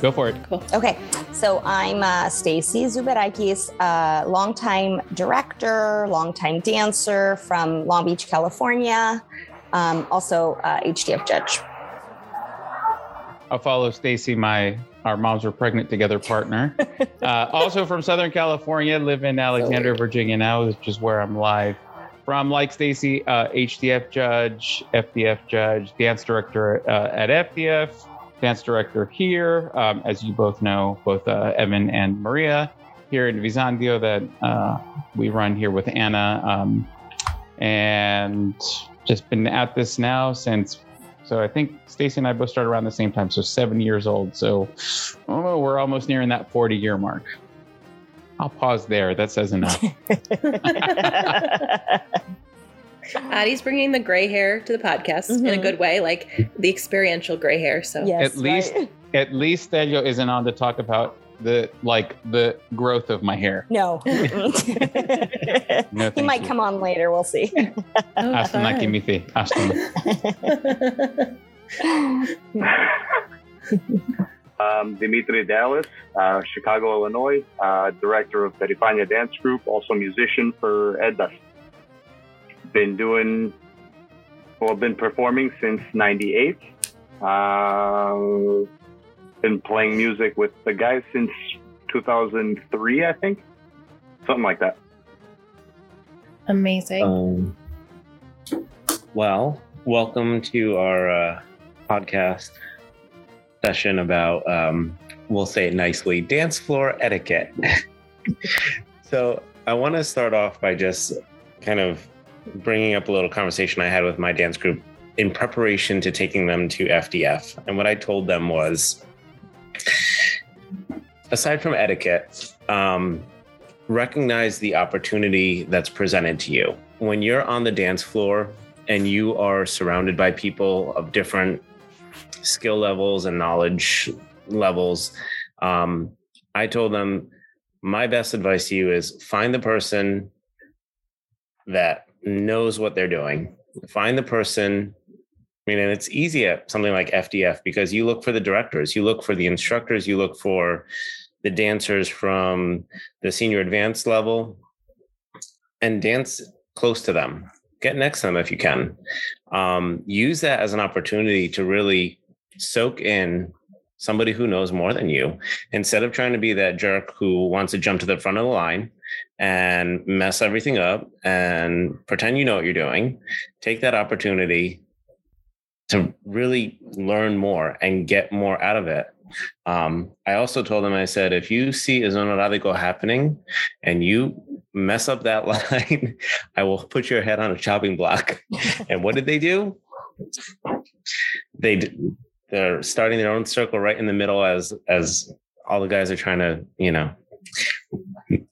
Go for it. Cool. Okay, so I'm uh, Stacy Zuberakis, uh, longtime director, longtime dancer from Long Beach, California, um, also uh, HDF judge. I'll follow Stacy, my our moms were pregnant together partner. uh, also from Southern California, live in Alexandria, Virginia now, which is where I'm live from. Like Stacy, uh, HDF judge, FDF judge, dance director uh, at FDF, dance director here. Um, as you both know, both uh, Evan and Maria here in Visandio that uh, we run here with Anna. Um, and just been at this now since so I think Stacy and I both started around the same time, so seven years old. So oh, we're almost nearing that 40 year mark. I'll pause there. That says enough. Addie's bringing the gray hair to the podcast in a Mhm. good way, like the experiential gray hair. So yes, At least- right. At least Stelio isn't on to talk about the like the growth of my hair. No. No, he might you. come on later. We'll see. Oh, Hasta la fun. kimiti. Hasta. Um, Dimitri Dallas, uh, Chicago, Illinois, uh, director of Perifania Dance Group, also musician for Ed Dust. Been doing, well, been performing since '98. Uh, been playing music with the guys since 2003, I think, something like that. Amazing. Um, well, welcome to our uh, podcast session about, um, we'll say it nicely, dance floor etiquette. so, I want to start off by just kind of bringing up a little conversation I had with my dance group in preparation to taking them to FDF. And what I told them was, aside from etiquette, um, recognize the opportunity that's presented to you. When you're on the dance floor and you are surrounded by people of different skill levels and knowledge levels, um, I told them my best advice to you is find the person that knows what they're doing. Find the person. I mean, and it's easy at something like FDF because you look for the directors, you look for the instructors, you look for the dancers from the senior advanced level and dance close to them. Get next to them if you can. Um, use that as an opportunity to really soak in somebody who knows more than you instead of trying to be that jerk who wants to jump to the front of the line and mess everything up and pretend you know what you're doing. Take that opportunity to really learn more and get more out of it. Um, I also told them, I said, if you see a happening and you mess up that line, I will put your head on a chopping block. and what did they do? They they're starting their own circle right in the middle as as all the guys are trying to, you know,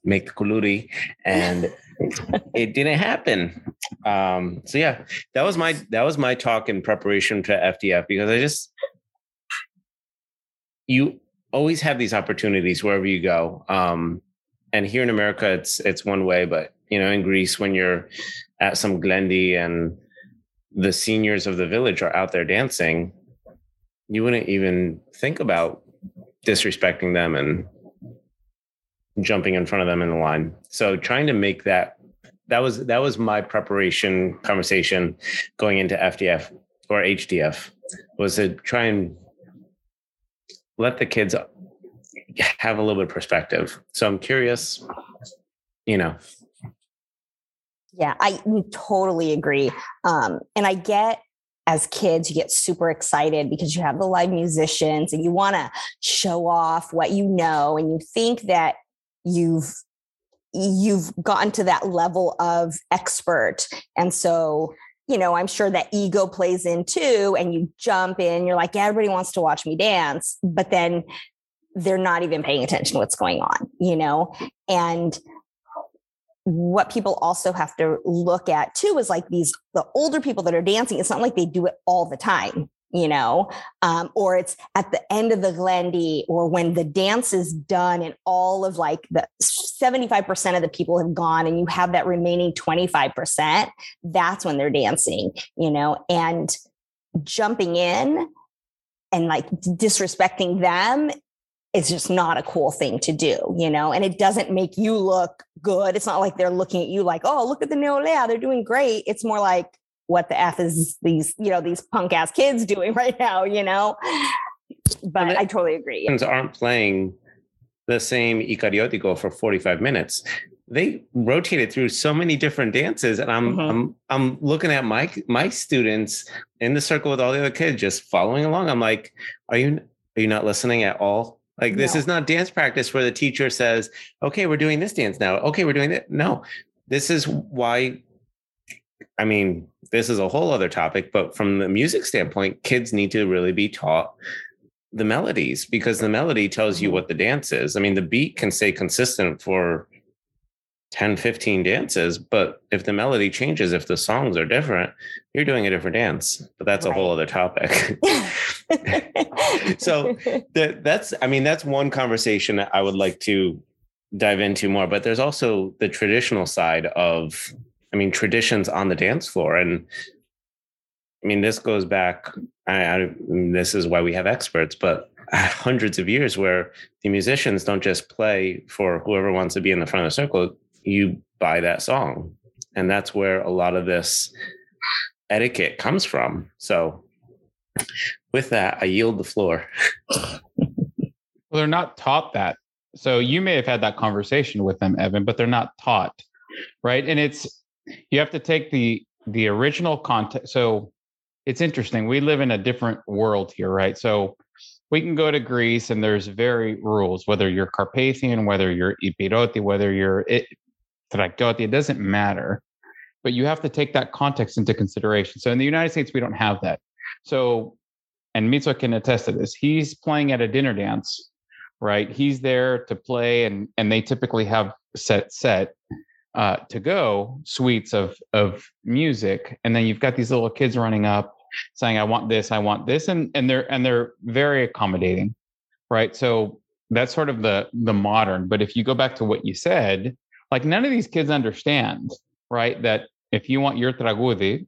make the kuluri, and it didn't happen. Um, so yeah, that was my that was my talk in preparation to FDF because I just you always have these opportunities wherever you go. Um, and here in America, it's it's one way, but you know, in Greece, when you're at some Glendy and the seniors of the village are out there dancing, you wouldn't even think about disrespecting them and jumping in front of them in the line. So trying to make that that was that was my preparation conversation going into FDF or HDF was to try and let the kids have a little bit of perspective. So I'm curious, you know, Yeah, I totally agree. Um, and I get as kids, you get super excited because you have the live musicians and you want to show off what you know, and you think that you've you've gotten to that level of expert. And so, you know, I'm sure that ego plays in too, and you jump in, you're like, yeah, everybody wants to watch me dance, but then they're not even paying attention to what's going on, you know? And what people also have to look at too is like these the older people that are dancing it's not like they do it all the time you know um, or it's at the end of the glendy or when the dance is done and all of like the 75% of the people have gone and you have that remaining 25% that's when they're dancing you know and jumping in and like disrespecting them it's just not a cool thing to do, you know, and it doesn't make you look good. It's not like they're looking at you like, oh, look at the Neolea, they're doing great. It's more like, what the F is these, you know, these punk ass kids doing right now, you know? But I totally agree. Aren't playing the same Icariotico for 45 minutes. They rotated through so many different dances, and I'm mm-hmm. I'm I'm looking at my my students in the circle with all the other kids just following along. I'm like, are you are you not listening at all? Like this no. is not dance practice where the teacher says, "Okay, we're doing this dance now. Okay, we're doing it." No, this is why. I mean, this is a whole other topic, but from the music standpoint, kids need to really be taught the melodies because the melody tells you mm-hmm. what the dance is. I mean, the beat can stay consistent for 10, 15 dances, but if the melody changes, if the songs are different, you're doing a different dance. But that's right. a whole other topic. so that, that's, I mean, that's one conversation I would like to dive into more. But there's also the traditional side of, I mean, traditions on the dance floor. And I mean, this goes back. I, I, this is why we have experts, but hundreds of years where the musicians don't just play for whoever wants to be in the front of the circle. You buy that song, and that's where a lot of this etiquette comes from. So, with that, I yield the floor. well, they're not taught that. So you may have had that conversation with them, Evan, but they're not taught, right? And it's you have to take the the original context. So it's interesting. We live in a different world here, right? So we can go to Greece and there's very rules, whether you're Carpathian, whether you're Epiroti, whether you're Thrakioti, it doesn't matter. But you have to take that context into consideration. So in the United States, we don't have that. So, and Mitso can attest to this. He's playing at a dinner dance, right? He's there to play, and and they typically have set set uh, to go suites of of music, and then you've got these little kids running up saying, "I want this, I want this," and and they're and they're very accommodating, right? So that's sort of the the modern. But if you go back to what you said, like none of these kids understand, right? That if you want your tragudi,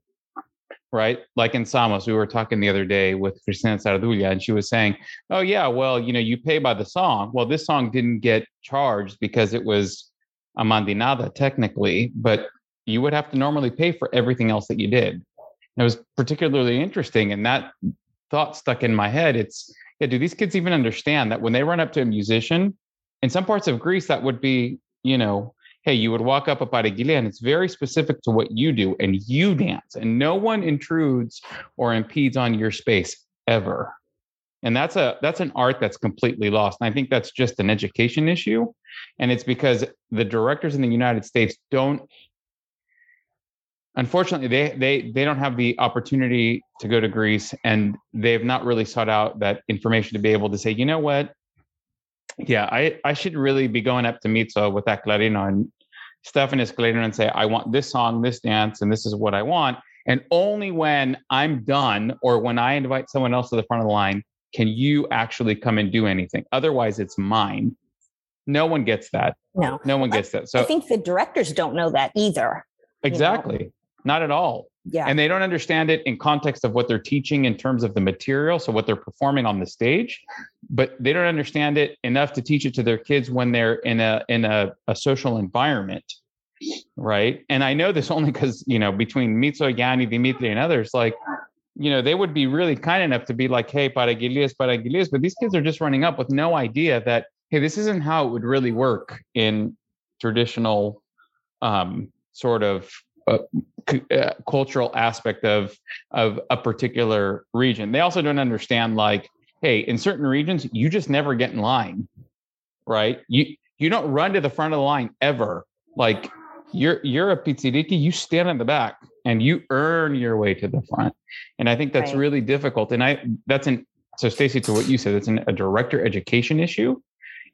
right? Like in Samos, we were talking the other day with Cristina Sardulia, and she was saying, "Oh yeah, well, you know, you pay by the song. Well, this song didn't get charged because it was a mandinada technically, but you would have to normally pay for everything else that you did. it was particularly interesting, and that thought stuck in my head. It's yeah, do these kids even understand that when they run up to a musician in some parts of Greece, that would be, you know, hey, you would walk up a Paragilia and it's very specific to what you do and you dance, and no one intrudes or impedes on your space ever. And that's a that's an art that's completely lost. And I think that's just an education issue. And it's because the directors in the United States don't unfortunately they they they don't have the opportunity to go to Greece and they've not really sought out that information to be able to say, you know what? Yeah, I, I should really be going up to Mitso with that clarino and Stephanie's clarino and say, I want this song, this dance, and this is what I want. And only when I'm done or when I invite someone else to the front of the line can you actually come and do anything. Otherwise, it's mine. No one gets that. No, no one gets that. So I think the directors don't know that either. Exactly. You know? Not at all. Yeah. And they don't understand it in context of what they're teaching in terms of the material, so what they're performing on the stage, but they don't understand it enough to teach it to their kids when they're in a in a, a social environment. Right. And I know this only because, you know, between Mitso, Yanni, Dimitri, and others, like you know, they would be really kind enough to be like, hey, para Gilias, para Gilias. But these kids are just running up with no idea that, hey, this isn't how it would really work in traditional um, sort of uh, uh, cultural aspect of of a particular region. They also don't understand like, hey, in certain regions, you just never get in line, right? You you don't run to the front of the line ever. Like you're you're a pizziriti, you stand in the back and you earn your way to the front. And I think that's right. really difficult. And I that's an so Stacy, to what you said, it's an, a director education issue.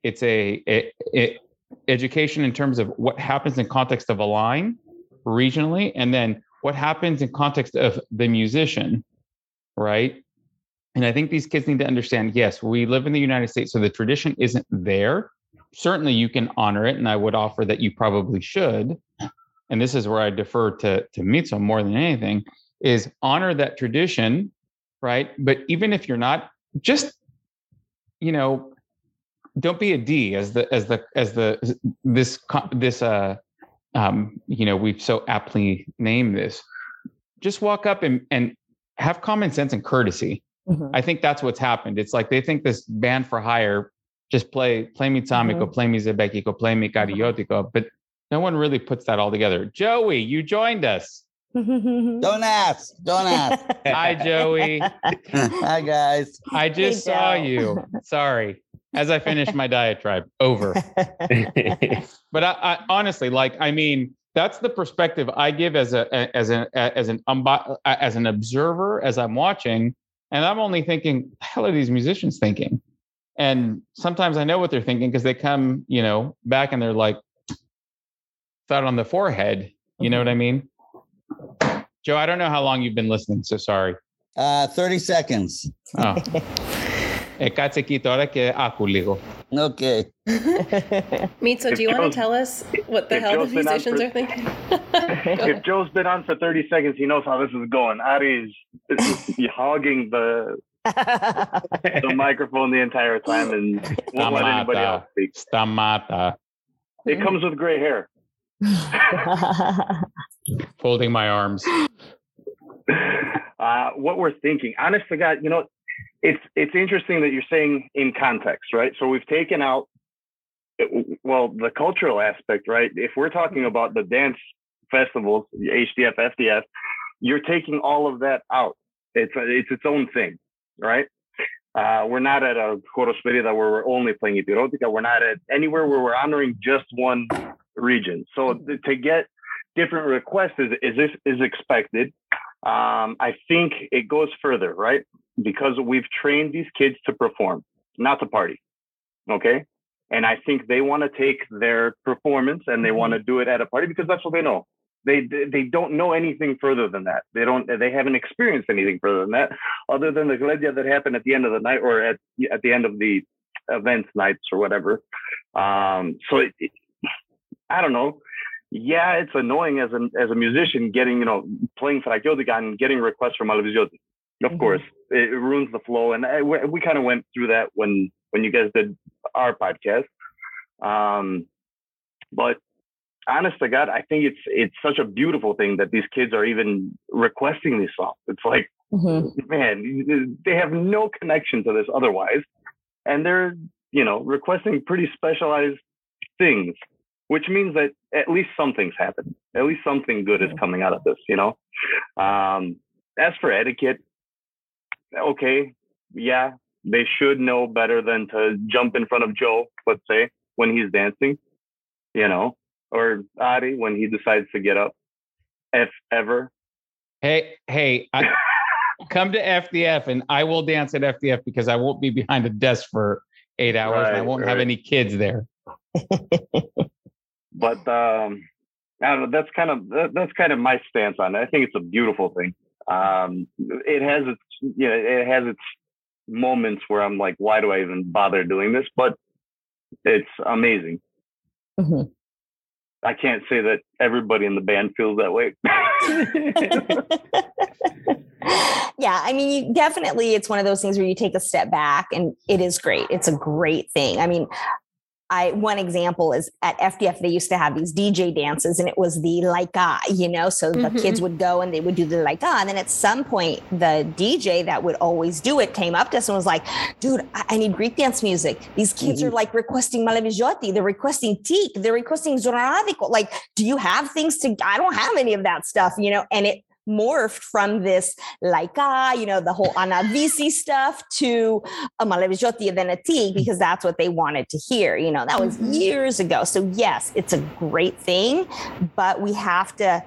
It's a, a, a education in terms of what happens in context of a line regionally, and then what happens in context of the musician, right? And I think these kids need to understand yes, we live in the United States, so the tradition isn't there. Certainly, you can honor it, and I would offer that you probably should. And this is where I defer to, to Mitso more than anything is honor that tradition, right? But even if you're not, just, you know, don't be a D as the as the as the this co- this uh um you know we've so aptly named this. Just walk up and and have common sense and courtesy. Mhm. I think that's what's happened. It's like they think this band for hire just play play me tamico, play me zebekiko, play me cariotico, but no one really puts that all together. Joey, you joined us. Don't ask. Don't ask. Hi, Joey. Hi guys. I just saw you. Sorry. As I finish my diatribe, over. But I, I honestly, like, I mean, that's the perspective I give as a as an as an as an observer as I'm watching, and I'm only thinking, the hell are these musicians thinking? And sometimes I know what they're thinking because they come, you know, back and they're like, thought on the forehead. You know what I mean? Joe, I don't know how long you've been listening, so sorry. Uh, 30 seconds. Oh. Ε, κάτσε εκεί τώρα και άκου λίγο. Okay. Mitzo, If do you want Joe's- to tell us what the if hell Joe's the been on musicians for- are thinking? if Joe's been on for 30 seconds, he knows how this is going. Ari's is hogging the, the microphone the entire time and won't let anybody Stamata. else speak. Stamata. It comes with gray hair. Folding my arms. Uh, what we're thinking, honest to God, you know, it's it's interesting that you're saying in context, right? So we've taken out, well, the cultural aspect, right? If we're talking about the dance festivals, the HDF, FDF, you're taking all of that out. It's it's its own thing, right? Uh, we're not at a Coro Spirita where we're only playing Epirotica. We're not at anywhere where we're honoring just one region. So to get different requests is is this is expected. Um, I think it goes further, right? Because we've trained these kids to perform, not to party. Okay. And I think they want to take their performance and they want to do it at a party because that's what they know. They they don't know anything further than that. They don't. They haven't experienced anything further than that, other than the gledia that happened at the end of the night or at at the end of the events nights or whatever. Um, so it, it, I don't know. Yeah, it's annoying as a as a musician getting you know playing Fragiodica and getting requests from Malvisioti. Of Mhm. course, it, ruins the flow, and I, we, we kind of went through that when when you guys did our podcast. Um, but honest to God, I think it's it's such a beautiful thing that these kids are even requesting these songs. It's like, Mhm. man, they have no connection to this otherwise, and they're you know requesting pretty specialized things, which means that at least something's happened. At least something good is coming out of this. You know. Um, as for etiquette, okay, yeah, they should know better than to jump in front of Joe, let's say, when he's dancing, you know, or Adi when he decides to get up, if ever. Hey, hey, I, come to FDF and I will dance at FDF because I won't be behind a desk for eight hours and I won't have any kids there. But um, I don't know. That's kind of that, that's kind of my stance on it. I think it's a beautiful thing. Um, it has its you know it has its moments where I'm like, why do I even bother doing this? But it's amazing. Mhm. I can't say that everybody in the band feels that way. yeah, I mean, you definitely, it's one of those things where you take a step back and it is great. It's a great thing. I mean, I one example is at FDF they used to have these DJ dances and it was the laika, you know, so the Mhm. kids would go and they would do the laika, and then at some point the DJ that would always do it came up to us and was like, "Dude, I, I need Greek dance music. These kids are like requesting Malavijoti, they're requesting Tik, they're requesting Zonaradiko. Like, do you have things to? I don't have any of that stuff, you know." And it morphed from this laika, you know, the whole anavisi stuff to a Malavijoti and then a Tik because that's what they wanted to hear. You know, that was Mhm. years ago. So yes, it's a great thing, but we have to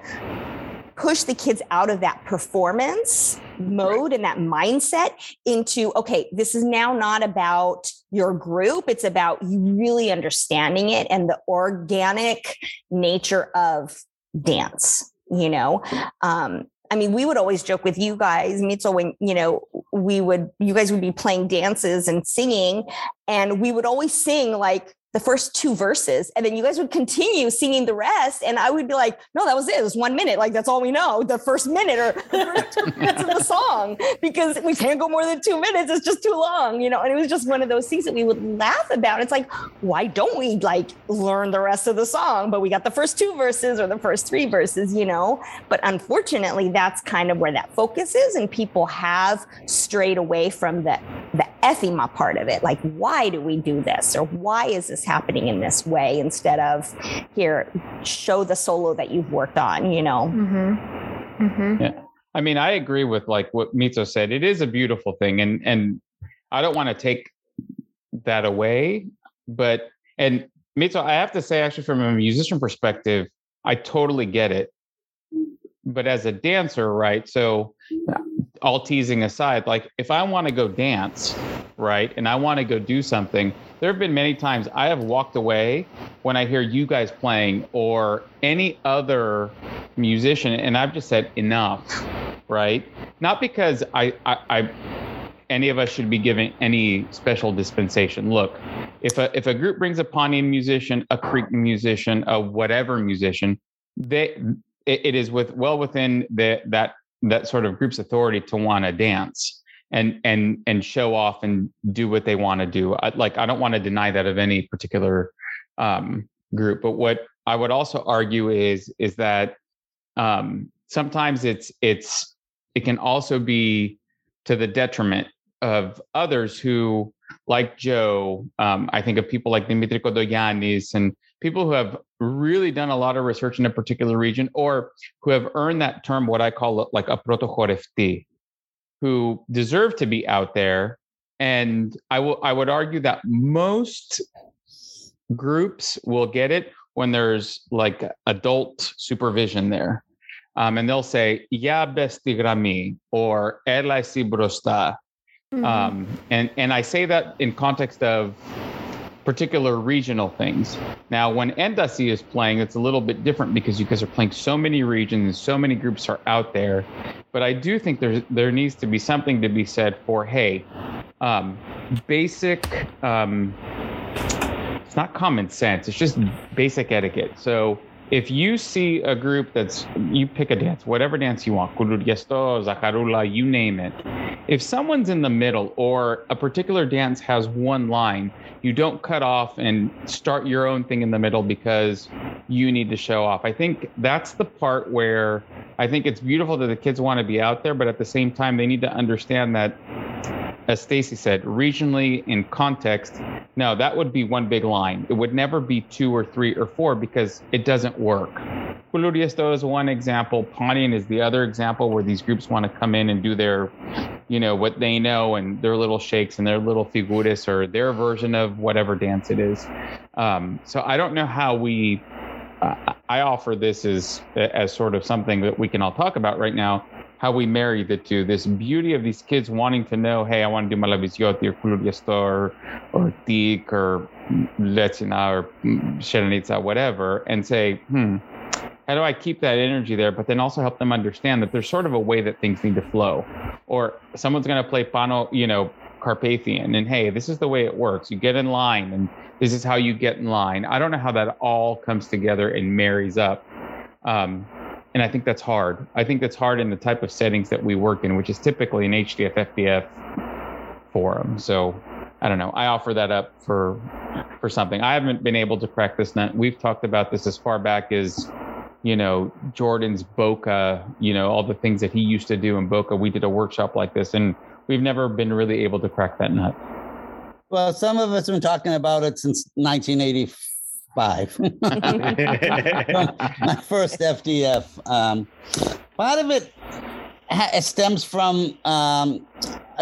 push the kids out of that performance mode and that mindset into okay this is now not about your group it's about you really understanding it and the organic nature of dance you know um I mean, we would always joke with you guys, Mitzo, when, you know, we would, you guys would be playing dances and singing, and we would always sing like the first two verses and then you guys would continue singing the rest and i would be like no that was it. It was one minute. Like that's all we know. The first minute or the first two minutes of the song because we can't go more than two minutes. It's just too long you know? And it was just one of those things that we would laugh about. It's like why don't we like learn the rest of the song? But we got the first two verses or the first three verses you know? But unfortunately that's kind of where that focus is and people have strayed away from the the ethima part of it. Like why do we do this? Or why is this happening in this way instead of here show the solo that you've worked on you know Mm-hmm. Mm-hmm. Yeah. I mean, I agree with like what Mitzo said. It is a beautiful thing, and and I don't want to take that away, but and Mitzo, I have to say, actually, from a musician perspective, I totally get it. But as a dancer, right? So, all teasing aside, like if I want to go dance, right, and I want to go do something, there have been many times I have walked away when I hear you guys playing or any other musician, and I've just said enough, right? Not because I, I, I any of us should be given any special dispensation. Look, if a if a group brings a Pawnee musician, a Creek musician, a whatever musician, they it, is with well within the that that sort of group's authority to want to dance and and and show off and do what they want to do. I, like I don't want to deny that of any particular um, group, but what I would also argue is is that um, sometimes it's it's it can also be to the detriment of others who like joe um, i think of people like dimitri kodoyanis and people who have really done a lot of research in a particular region or who have earned that term what i call like a protochorefti who deserve to be out there. And i will i would argue that most groups will get it when there's like adult supervision there. Um, and they'll say "Ya bestigrami" or "Ela si brosta," Mm-hmm. um, and and I say that in context of particular regional things. Now, when Endasi is playing, it's a little bit different because you guys are playing so many regions, so many groups are out there. But I do think there there needs to be something to be said for hey, um, basic. Um, it's not common sense. It's just basic etiquette. So if you see a group that's you pick a dance, whatever dance you want, Kulurgesto, Zakarula, you name it. If someone's in the middle or a particular dance has one line, you don't cut off and start your own thing in the middle because you need to show off. I think that's the part where I think it's beautiful that the kids want to be out there, but at the same time they need to understand that as Stacy said, regionally in context, no, that would be one big line. It would never be two or three or four because it doesn't work. Kuluriesto is one example. Pontian is the other example where these groups want to come in and do their, you know, what they know and their little shakes and their little figuras or their version of whatever dance it is. Um, so I don't know how we. Uh, I offer this as as sort of something that we can all talk about right now how we marry the two. This beauty of these kids wanting to know, hey, I want to do Malavisiotti or Kulurgesto or, or Tik or Lechina or Sherenica, whatever, and say, hmm, how do I keep that energy there? But then also help them understand that there's sort of a way that things need to flow. Or someone's going to play Pano, you know, Carpathian, and hey, this is the way it works. You get in line, and this is how you get in line. I don't know how that all comes together and marries up. Um, and I think that's hard. I think that's hard in the type of settings that we work in, which is typically an HDF FDF forum. So I don't know. I offer that up for for something. I haven't been able to crack this nut. We've talked about this as far back as you know Jordan's Boca. You know all the things that he used to do in Boca. We did a workshop like this, and we've never been really able to crack that nut. Well, some of us have been talking about it since 1985 five. My first FDF. Um, part of it stems from um,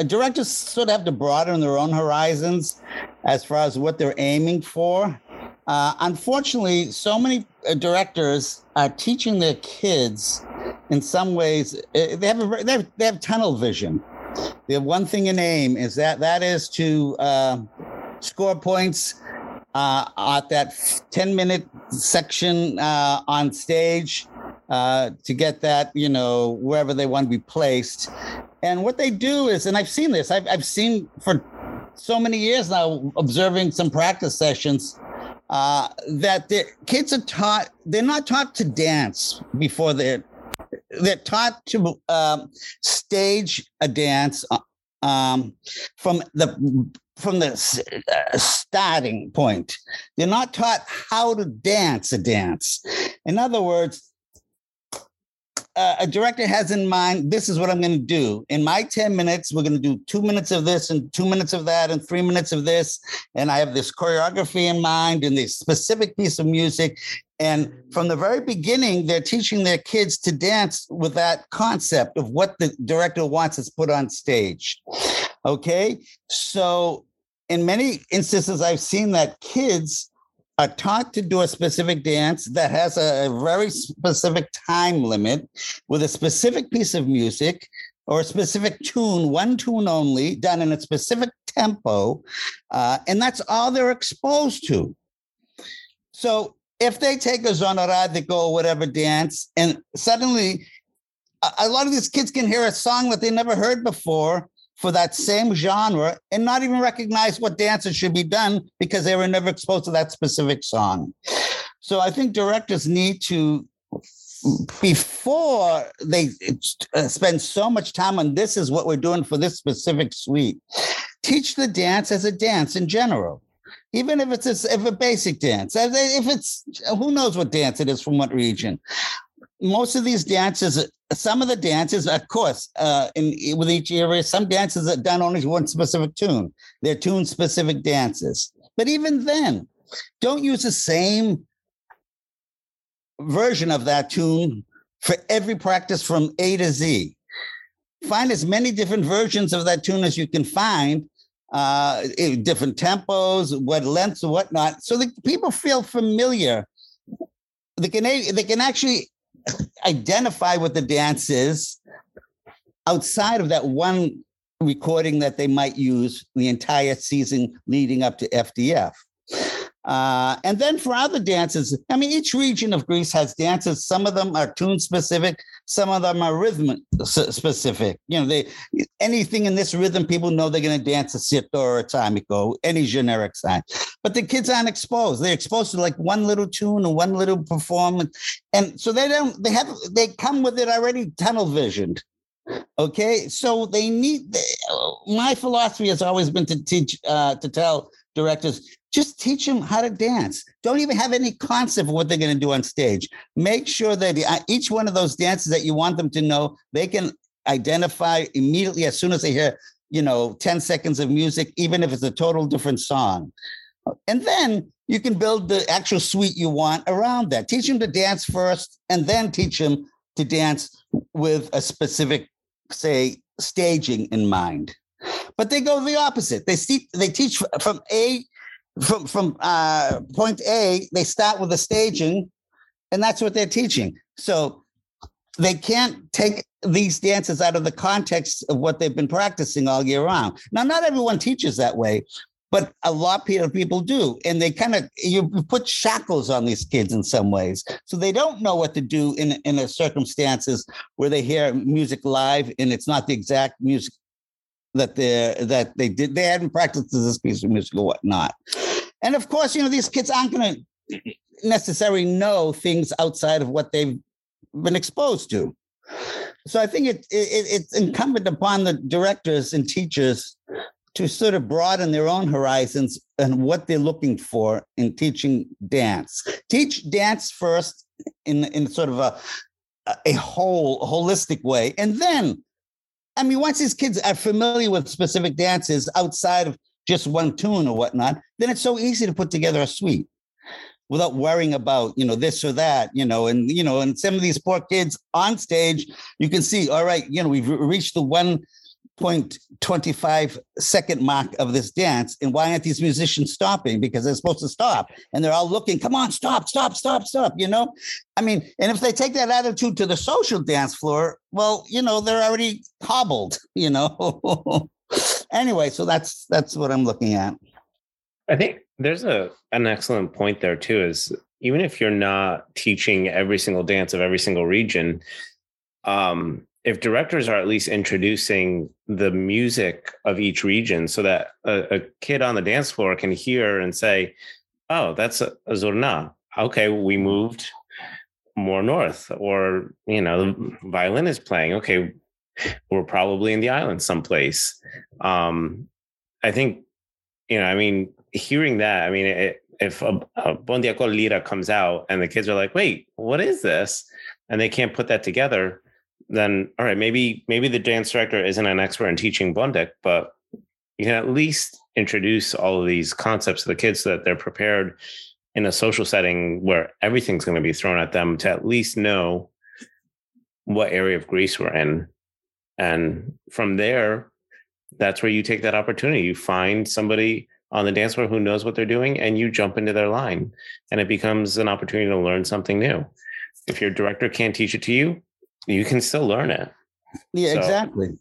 directors sort of have to broaden their own horizons as far as what they're aiming for. Uh, unfortunately, so many uh, directors are teaching their kids in some ways, uh, they have, a, they have, they have tunnel vision. They have one thing in aim is that that is to uh, score points uh, at that 10 minute section uh, on stage uh, to get that, you know, wherever they want to be placed. And what they do is, and I've seen this, I've, I've seen for so many years now, observing some practice sessions, uh, that the kids are taught, they're not taught to dance before they're, they're taught to um, stage a dance uh, um, from the from the uh, starting point. They're not taught how to dance a dance. In other words, uh, a director has in mind this is what I'm going to do. In my 10 minutes, we're going to do two minutes of this and two minutes of that and three minutes of this. And I have this choreography in mind and this specific piece of music. And from the very beginning, they're teaching their kids to dance with that concept of what the director wants us put on stage. Okay. So, in many instances, I've seen that kids are taught to do a specific dance that has a, very specific time limit with a specific piece of music or a specific tune, one tune only, done in a specific tempo. Uh, and that's all they're exposed to. So if they take a zonaradiko or whatever dance, and suddenly a, a lot of these kids can hear a song that they never heard before for that same genre and not even recognize what dances should be done because they were never exposed to that specific song. So I think directors need to before they spend so much time on this is what we're doing for this specific suite teach the dance as a dance in general even if it's a, if a basic dance if it's who knows what dance it is from what region most of these dances some of the dances of course uh, in with each area some dances are done only to one specific tune they're tune specific dances but even then don't use the same version of that tune for every practice from A to Z. Find as many different versions of that tune as you can find, uh, different tempos, what lengths, whatnot, so that people feel familiar. They can they can actually identify what the dance is outside of that one recording that they might use the entire season leading up to FDF. Uh, and then for other dances, I mean, each region of Greece has dances. Some of them are tune specific, some of them are rhythm specific. You know, they anything in this rhythm, people know they're going to dance a sito or a tamiko, any generic sign. But the kids aren't exposed. They're exposed to like one little tune or one little performance, and so they don't. They have they come with it already tunnel visioned. Okay, so they need. They, my philosophy has always been to teach uh, to tell directors just teach them how to dance. Don't even have any concept of what they're going to do on stage. Make sure that uh, each one of those dances that you want them to know, they can identify immediately as soon as they hear, you know, 10 seconds of music, even if it's a total different song. And then you can build the actual suite you want around that. Teach them to dance first and then teach them to dance with a specific, say, staging in mind. But they go the opposite. They, see, they teach from A from from uh, point A, they start with the staging, and that's what they're teaching. So they can't take these dances out of the context of what they've been practicing all year round. Now, not everyone teaches that way, but a lot of people do, and they kind of you put shackles on these kids in some ways, so they don't know what to do in in the circumstances where they hear music live and it's not the exact music that they that they did. They hadn't practiced this piece of music or whatnot. And of course, you know, these kids aren't going to necessarily know things outside of what they've been exposed to. So I think it, it it's incumbent upon the directors and teachers to sort of broaden their own horizons and what they're looking for in teaching dance. Teach dance first in in sort of a a whole holistic way, and then, I mean, once these kids are familiar with specific dances outside of just one tune or whatnot, then it's so easy to put together a suite without worrying about you know this or that you know and you know and some of these poor kids on stage you can see all right you know we've reached the 1.25 second mark of this dance and why aren't these musicians stopping? Because they're supposed to stop and they're all looking come on stop stop stop stop you know? I mean and if they take that attitude to the social dance floor well you know they're already hobbled you know anyway so that's that's what i'm looking at I think there's a an excellent point there too. Is even if you're not teaching every single dance of every single region, um, if directors are at least introducing the music of each region, so that a, a kid on the dance floor can hear and say, oh, that's a, a Zurna. Okay, we moved more north, or you know, the violin is playing. Okay, we're probably in the island someplace. Um, I think, you know, I mean, hearing that, I mean, it, if a, a Bon Dia Lira comes out and the kids are like, wait, what is this? And they can't put that together, then all right, maybe maybe the dance director isn't an expert in teaching bondic, but you can at least introduce all of these concepts to the kids so that they're prepared in a social setting where everything's going to be thrown at them to at least know what area of Greece we're in. And from there, that's where you take that opportunity. You find somebody on the dance floor who knows what they're doing and you jump into their line and it becomes an opportunity to learn something new. If your director can't teach it to you, you can still learn it. Yeah, So- exactly.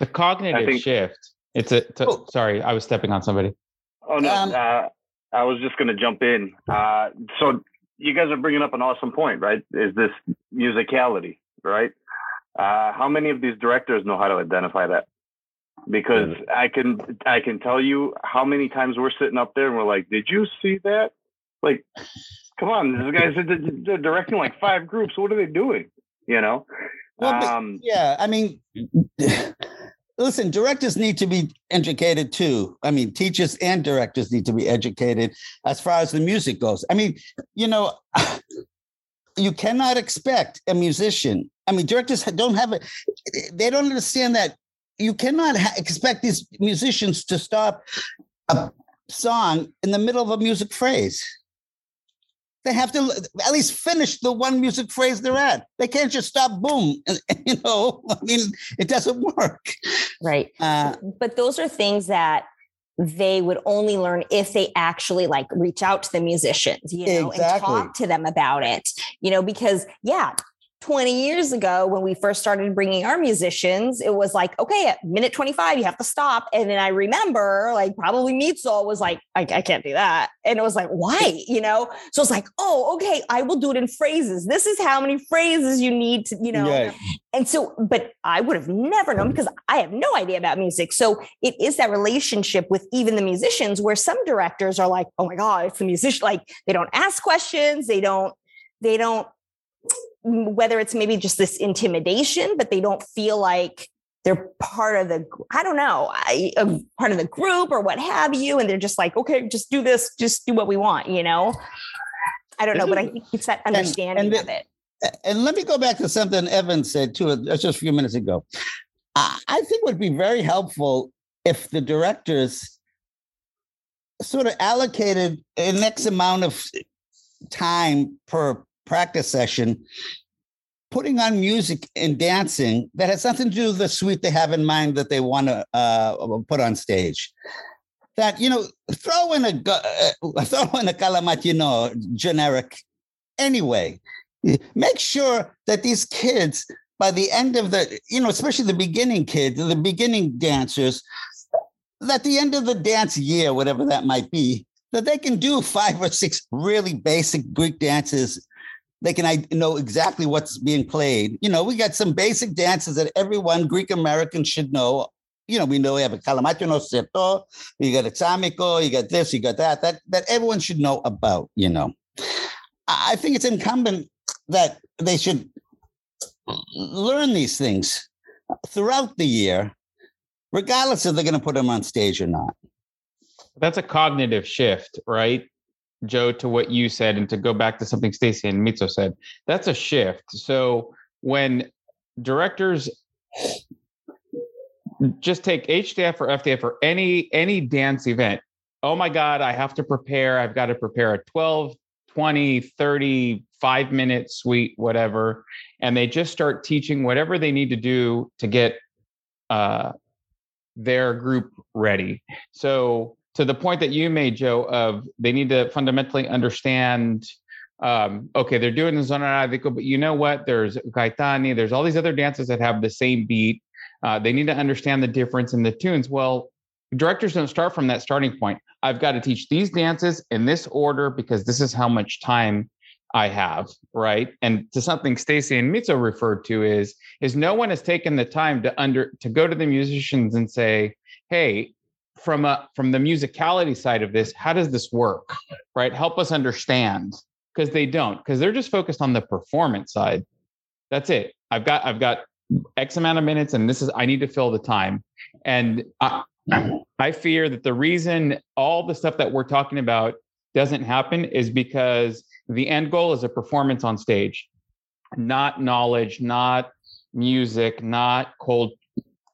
The cognitive think- shift. It's a. Oh. Sorry, I was stepping on somebody. Oh no, Um, uh, I was just going to jump in. Uh, so you guys are bringing up an awesome point, right? Is this musicality, right? Uh, how many of these directors know how to identify that? Because I can I can tell you how many times we're sitting up there and we're like, "Did you see that?" Like, come on, these guys are they're directing like five groups. What are they doing? You know? Well, um, Yeah, I mean, listen, directors need to be educated too. I mean, teachers and directors need to be educated as far as the music goes. I mean, you know, you cannot expect a musician. I mean, directors don't have it. They don't understand that you cannot ha- expect these musicians to stop a song in the middle of a music phrase. They have to at least finish the one music phrase they're at. They can't just stop, boom. and- you know, I mean, it doesn't work. Right. Uh, but those are things that they would only learn if they actually like reach out to the musicians, you know, Exactly. and talk to them about it, you know, because yeah, 20 years ago when we first started bringing our musicians, it was like, okay, at minute 25, you have to stop. And then I remember like probably Mitzel was like, I, I can't do that. And it was like, why? You know? So it's like, oh, okay, I will do it in phrases. This is how many phrases you need to, you know, right. and so, but I would have never known because I have no idea about music. So it is that relationship with even the musicians where some directors are like, oh my God, it's the musician. Like they don't ask questions. They don't, they don't, whether it's maybe just this intimidation, but they don't feel like they're part of the, I don't know, I, a part of the group or what have you. And they're just like, okay, just do this, just do what we want, you know? I don't know, but I think it's that and understanding the- of it. And let me go back to something Evan said too, uh, just a few minutes ago. I I think would be very helpful if the directors sort of allocated an X amount of time per practice session, putting on music and dancing that has nothing to do with the suite they have in mind that they want to uh, put on stage. That you know, throw in a uh, throw in a calamat, you know, generic. Anyway, make sure that these kids by the end of the you know especially the beginning kids the beginning dancers that the end of the dance year whatever that might be that they can do five or six really basic greek dances they can know exactly what's being played you know we got some basic dances that everyone greek american should know you know we know we have a kalamatiano seto you got a tamiko you got this you got that that that everyone should know about you know I think it's incumbent that they should learn these things throughout the year, regardless if they're going to put them on stage or not. That's a cognitive shift, right? Joe, to what you said, and to go back to something Stacy and Mitzo said, that's a shift. So when directors just take HDF or FDF or any any dance event, oh my God, I have to prepare. I've got to prepare a 12, 20, 30, five minute suite, whatever. And they just start teaching whatever they need to do to get uh, their group ready. So to the point that you made, Joe, of they need to fundamentally understand. Um, okay, they're doing the zonaradiko, but you know what? There's Gaetani, there's all these other dances that have the same beat. Uh, they need to understand the difference in the tunes. Well, directors don't start from that starting point. I've got to teach these dances in this order because this is how much time I have, right? And to something Stacy and Mitzo referred to is is no one has taken the time to under to go to the musicians and say, "Hey, from a from the musicality side of this, how does this work? Right? Help us understand because they don't because they're just focused on the performance side. That's it. I've got I've got X amount of minutes, and this is I need to fill the time. And I, I fear that the reason all the stuff that we're talking about doesn't happen is because the end goal is a performance on stage, not knowledge, not music, not cold.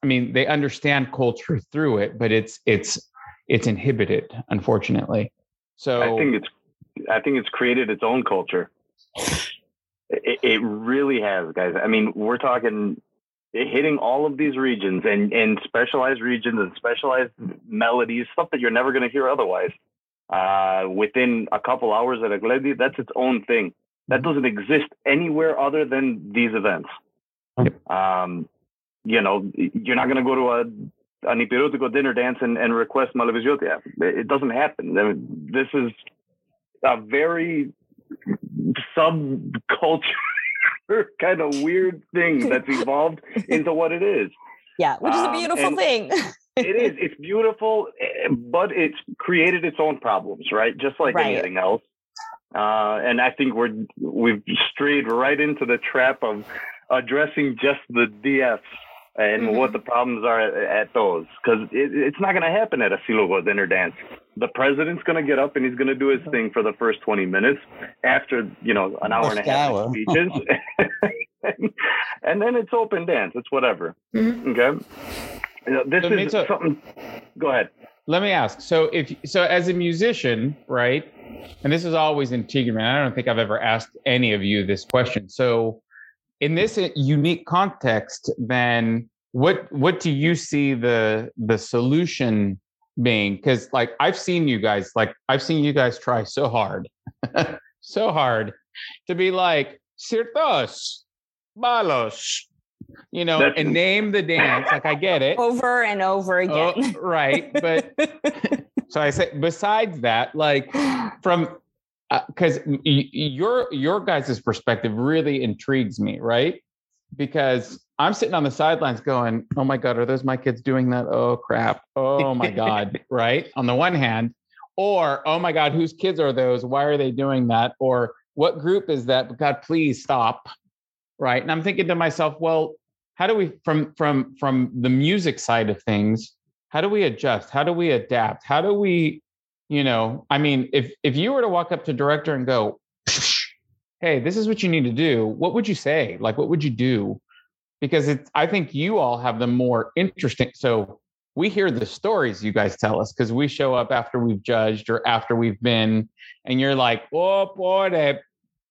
I mean, they understand culture through it, but it's it's it's inhibited, unfortunately. So I think it's I think it's created its own culture. It, it really has, guys. I mean, we're talking hitting all of these regions and, and specialized regions and specialized melodies, stuff that you're never going to hear otherwise. Uh, within a couple hours at a Glendi, that's its own thing. That doesn't exist anywhere other than these events. Um, you know, you're not going to go to a an Ipirutuko dinner dance and, and request Malaviziotia. It doesn't happen. I mean, this is a very subculture kind of weird thing that's evolved into what it is. Yeah, which is a Um, beautiful and- thing. It is. It's beautiful, eh, but it's created its own problems, right? Just like Right. anything else. Uh, and I think we're we've strayed right into the trap of addressing just the DFs and Mhm. what the problems are at, at those, because it, it's not going to happen at a Silogo dinner dance. The president's going to get up and he's going to do his thing for the first twenty minutes. After you know an hour and a half hour. of speeches, and then it's open dance. It's whatever. Mhm. Okay. You know, This So, is Mito- something. Go ahead. let me ask. So if so as a musician, right? And this is always intriguing. I don't think I've ever asked any of you this question. So in this unique context, then what what do you see the the solution being? Because like I've seen you guys, like I've seen you guys try so hard, so hard to be like Syrtos, Balos, you know, That's- and name the dance. Like I get it. Over and over Oh, again. right. But so I say, besides that, like from Uh, because y- y- your your guys' perspective really intrigues me, right? Because I'm sitting on the sidelines going, "Oh my god, are those my kids doing that? Oh crap! Oh my god!" right? On the one hand, or "Oh my god, whose kids are those? Why are they doing that?" Or "What group is that? God, please stop!" Right? And I'm thinking to myself, well, how do we from from from the music side of things? How do we adjust? How do we adapt? How do we you know i mean if if you were to walk up to director and go hey this is what you need to do what would you say? Like what would you do? Because it's i think you all have the more interesting so we hear the stories you guys tell us because we show up after we've judged or after we've been and you're like oh pobre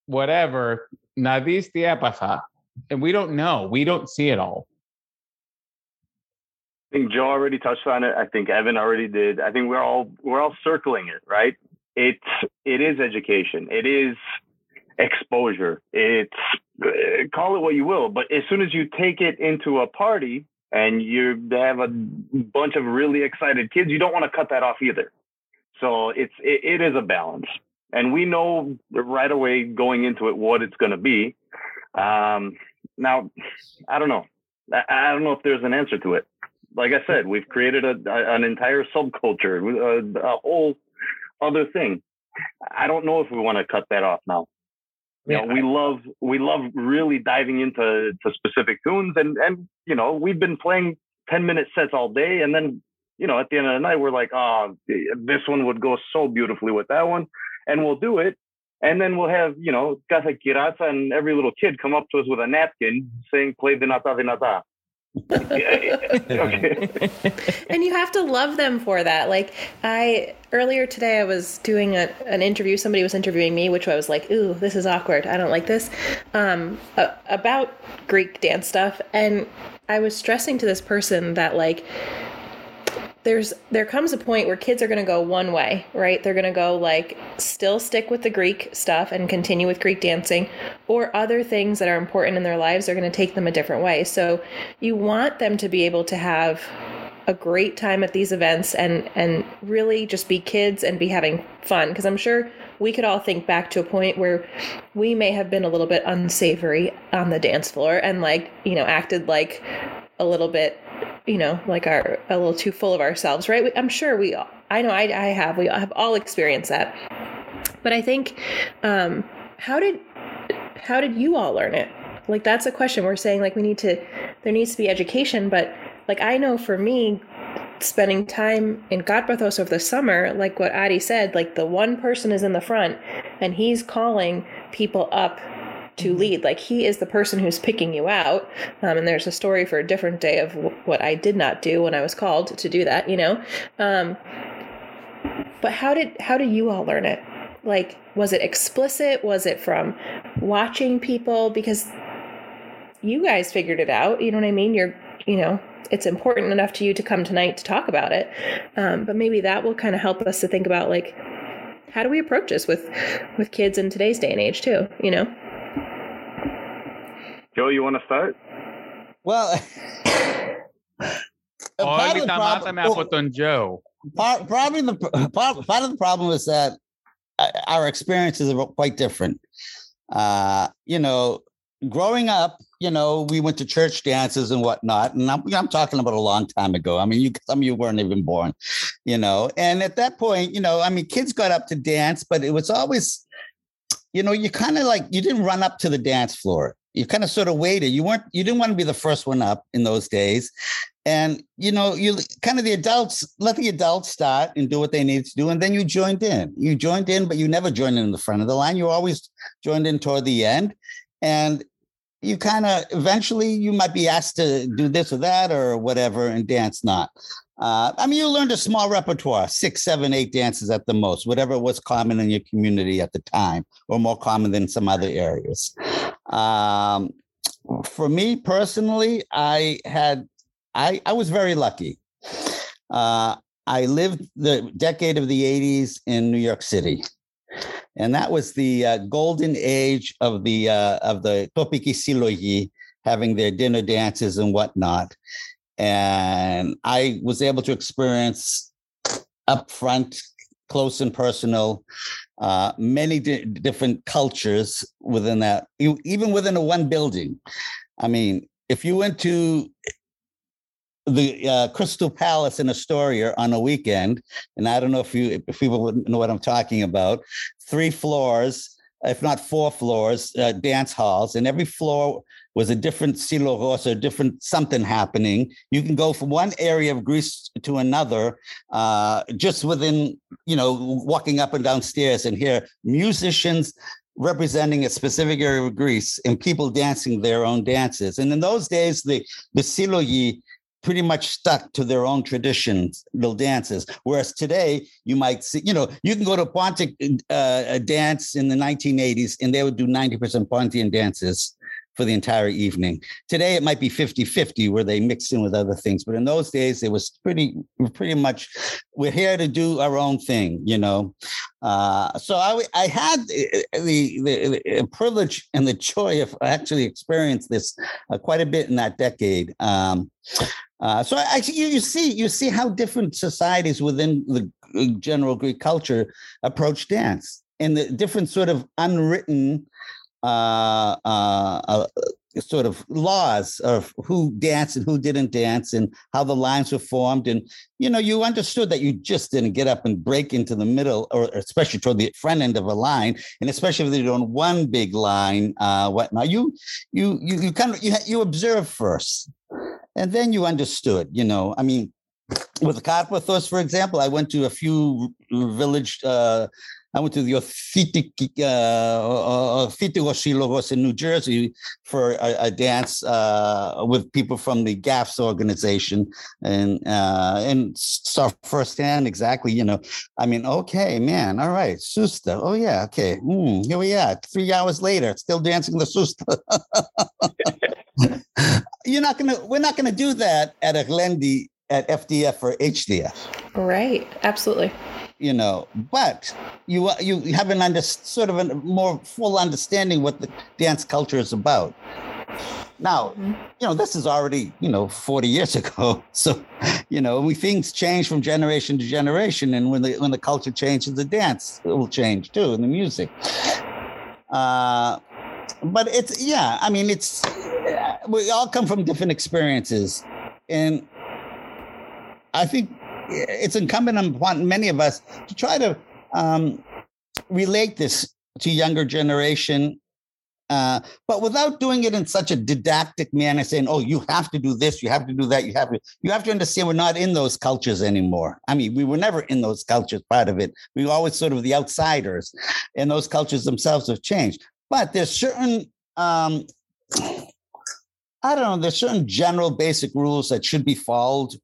whatever nadiste pasa and we don't know. We don't see it all I think Joe already touched on it. I think Evan already did. I think we're all we're all circling it, right? It's it is education. It is exposure. It's uh, call it what you will, but as soon as you take it into a party and you have a bunch of really excited kids, you don't want to cut that off either. So it's it, it is a balance, and we know right away going into it what it's going to be. Um, now, I don't know. I, I don't know if there's an answer to it like I said, we've created a, a an entire subculture, a, a whole other thing. I don't know if we want to cut that off now. You know, Yeah, we love we love really diving into to specific tunes, and and you know, we've been playing ten minute sets all day, and then you know, at the end of the night, we're like, oh, this one would go so beautifully with that one, and we'll do it. And then we'll have, you know, Casa Kirata and every little kid come up to us with a napkin saying, play the nata de nata. and you have to love them for that. Like I earlier today, I was doing a, an interview. Somebody was interviewing me, which I was like, "Ooh, this is awkward. I don't like this." Um, a- about Greek dance stuff, and I was stressing to this person that like there's there comes a point where kids are going to go one way right? They're going to go like still stick with the greek stuff and continue with greek dancing or other things that are important in their lives are going to take them a different way. So you want them to be able to have a great time at these events and and really just be kids and be having fun. Because i'm sure we could all think back to a point where we may have been a little bit unsavory on the dance floor and like you know acted like a little bit you know, like are a little too full of ourselves, right? I'm sure we, I know I, I have, we have all experienced that. But I think, um, how did, how did you all learn it? Like that's a question we're saying. Like we need to, there needs to be education, but like I know for me, spending time in Karpathos over the summer, like what Adi said, like the one person is in the front and he's calling people up to mm-hmm. lead. Like he is the person who's picking you out. Um, and there's a story for a different day of w- what I did not do when I was called to do that, you know? Um, but how did, how did you all learn it? Like, was it explicit? Was it from watching people? Because you guys figured it out. You know what I mean? You're, you know, it's important enough to you to come tonight to talk about it. Um, but maybe that will kind of help us to think about like, how do we approach this with with kids in today's day and age too? You know. Joe, you want to start? Well. Oh, every time problem, I put on Joe. Part, probably the part, part of the problem is that uh, our experiences are quite different. Uh, you know, growing up, you know, we went to church dances and whatnot. And I'm, I'm talking about a long time ago. I mean, you, some of you weren't even born, you know. And at that point, you know, I mean, kids got up to dance, but it was always, you know, you kind of like, you didn't run up to the dance floor. You kind of sort of waited. You weren't, you didn't want to be the first one up in those days. And, you know, you kind of the adults, let the adults start and do what they needed to do. And then you joined in. You joined in, but you never joined in, the front of the line. You always joined in toward the end. And you kind of eventually you might be asked to do this or that or whatever and dance not uh, i mean you learned a small repertoire six seven eight dances at the most whatever was common in your community at the time or more common than some other areas um, for me personally i had i i was very lucky uh, i lived the decade of the 80s in new york city and that was the uh, golden age of the uh, of the Topiki Silogi having their dinner dances and whatnot. And I was able to experience up front, close and personal, uh, many di- different cultures within that, even within a one building. I mean, if you went to the uh, Crystal Palace in Astoria on a weekend, and I don't know if you if people know what I'm talking about. Three floors, if not four floors, uh, dance halls, and every floor was a different silos or different something happening. You can go from one area of Greece to another, uh, just within you know walking up and down stairs and hear musicians representing a specific area of Greece and people dancing their own dances. And in those days, the the silogi pretty much stuck to their own traditions, little dances. Whereas today, you might see, you know, you can go to Pontic uh, dance in the 1980s and they would do 90% Pontian dances for the entire evening. Today, it might be 50 50 where they mix in with other things. But in those days, it was pretty, pretty much, we're here to do our own thing, you know. Uh, so I, I had the, the, the, privilege and the joy of actually experience this uh, quite a bit in that decade. Um, uh, so actually, you, you see, you see how different societies within the uh, general Greek culture approach dance, and the different sort of unwritten uh, uh, uh, sort of laws of who danced and who didn't dance, and how the lines were formed, and you know, you understood that you just didn't get up and break into the middle, or especially toward the front end of a line, and especially if they're doing one big line, uh, whatnot. You, you, you, you kind of you you observe first and then you understood, you know, I mean, with Karpathos, for example, I went to a few village, uh, went to the Othitikosilogos uh, in New Jersey for a, a dance uh, with people from the GAFS organization and uh, and saw firsthand exactly, you know, I mean, okay, man, all right, Susta. Oh, yeah, okay. Mm, here we are, three hours later, still dancing the Susta. You're not gonna. We're not gonna do that at a Glendi at FDF or HDF. Right. Absolutely. You know, but you you have an under sort of a more full understanding what the dance culture is about. Now, mm-hmm. you know, this is already, you know, 40 years ago. So, you know, we things change from generation to generation. And when the when the culture changes, the dance will change too, and the music. Uh, but it's yeah, I mean, it's we all come from different experiences, and I think it's incumbent upon many of us to try to um, relate this to younger generation uh, but without doing it in such a didactic manner, saying, "Oh, you have to do this, you have to do that, you have to." You have to understand we're not in those cultures anymore. I mean, we were never in those cultures. Part of it, we were always sort of the outsiders, and those cultures themselves have changed. But there's certain, um, I don't know, there's certain general basic rules that should be followed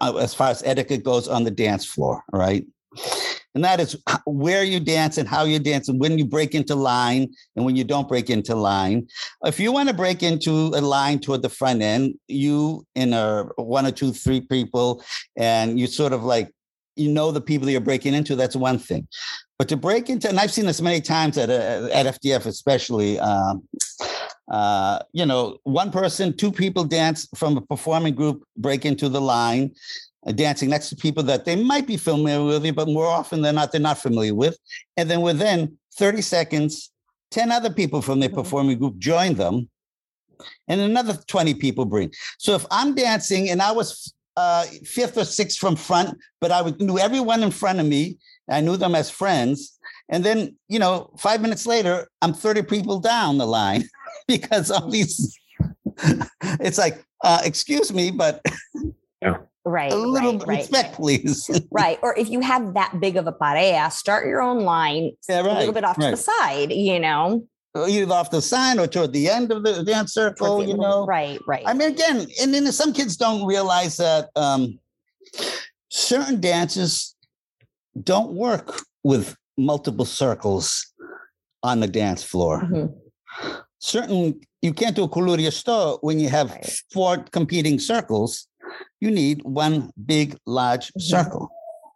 as far as etiquette goes on the dance floor, right? and that is where you dance and how you dance and when you break into line and when you don't break into line. If you want to break into a line toward the front end, you in a one or two, three people, and you sort of like you know the people you're breaking into. That's one thing, but to break into, and I've seen this many times at uh, at FDF, especially. Um, uh, you know, one person, two people dance from a performing group, break into the line dancing next to people that they might be familiar with, but more often than not, they're not familiar with. And then within 30 seconds, 10 other people from their mm-hmm. performing group join them, and another 20 people bring. So if I'm dancing and I was uh, fifth or sixth from front, but I knew everyone in front of me, I knew them as friends. And then, you know, five minutes later, I'm 30 people down the line because all these, it's like, uh, excuse me, but yeah. Right. A little right, respect, right. please. right. Or if you have that big of a pareja, start your own line yeah, right, a little bit off right. to the side, you know. Either off the side or toward the end of the dance circle, the- you know. Right, right. I mean, again, and then some kids don't realize that um, certain dances don't work with multiple circles on the dance floor. Mhm. Certain, you can't do a Kuluriasto when you have Right. four competing circles. You need one big, large Mhm. circle.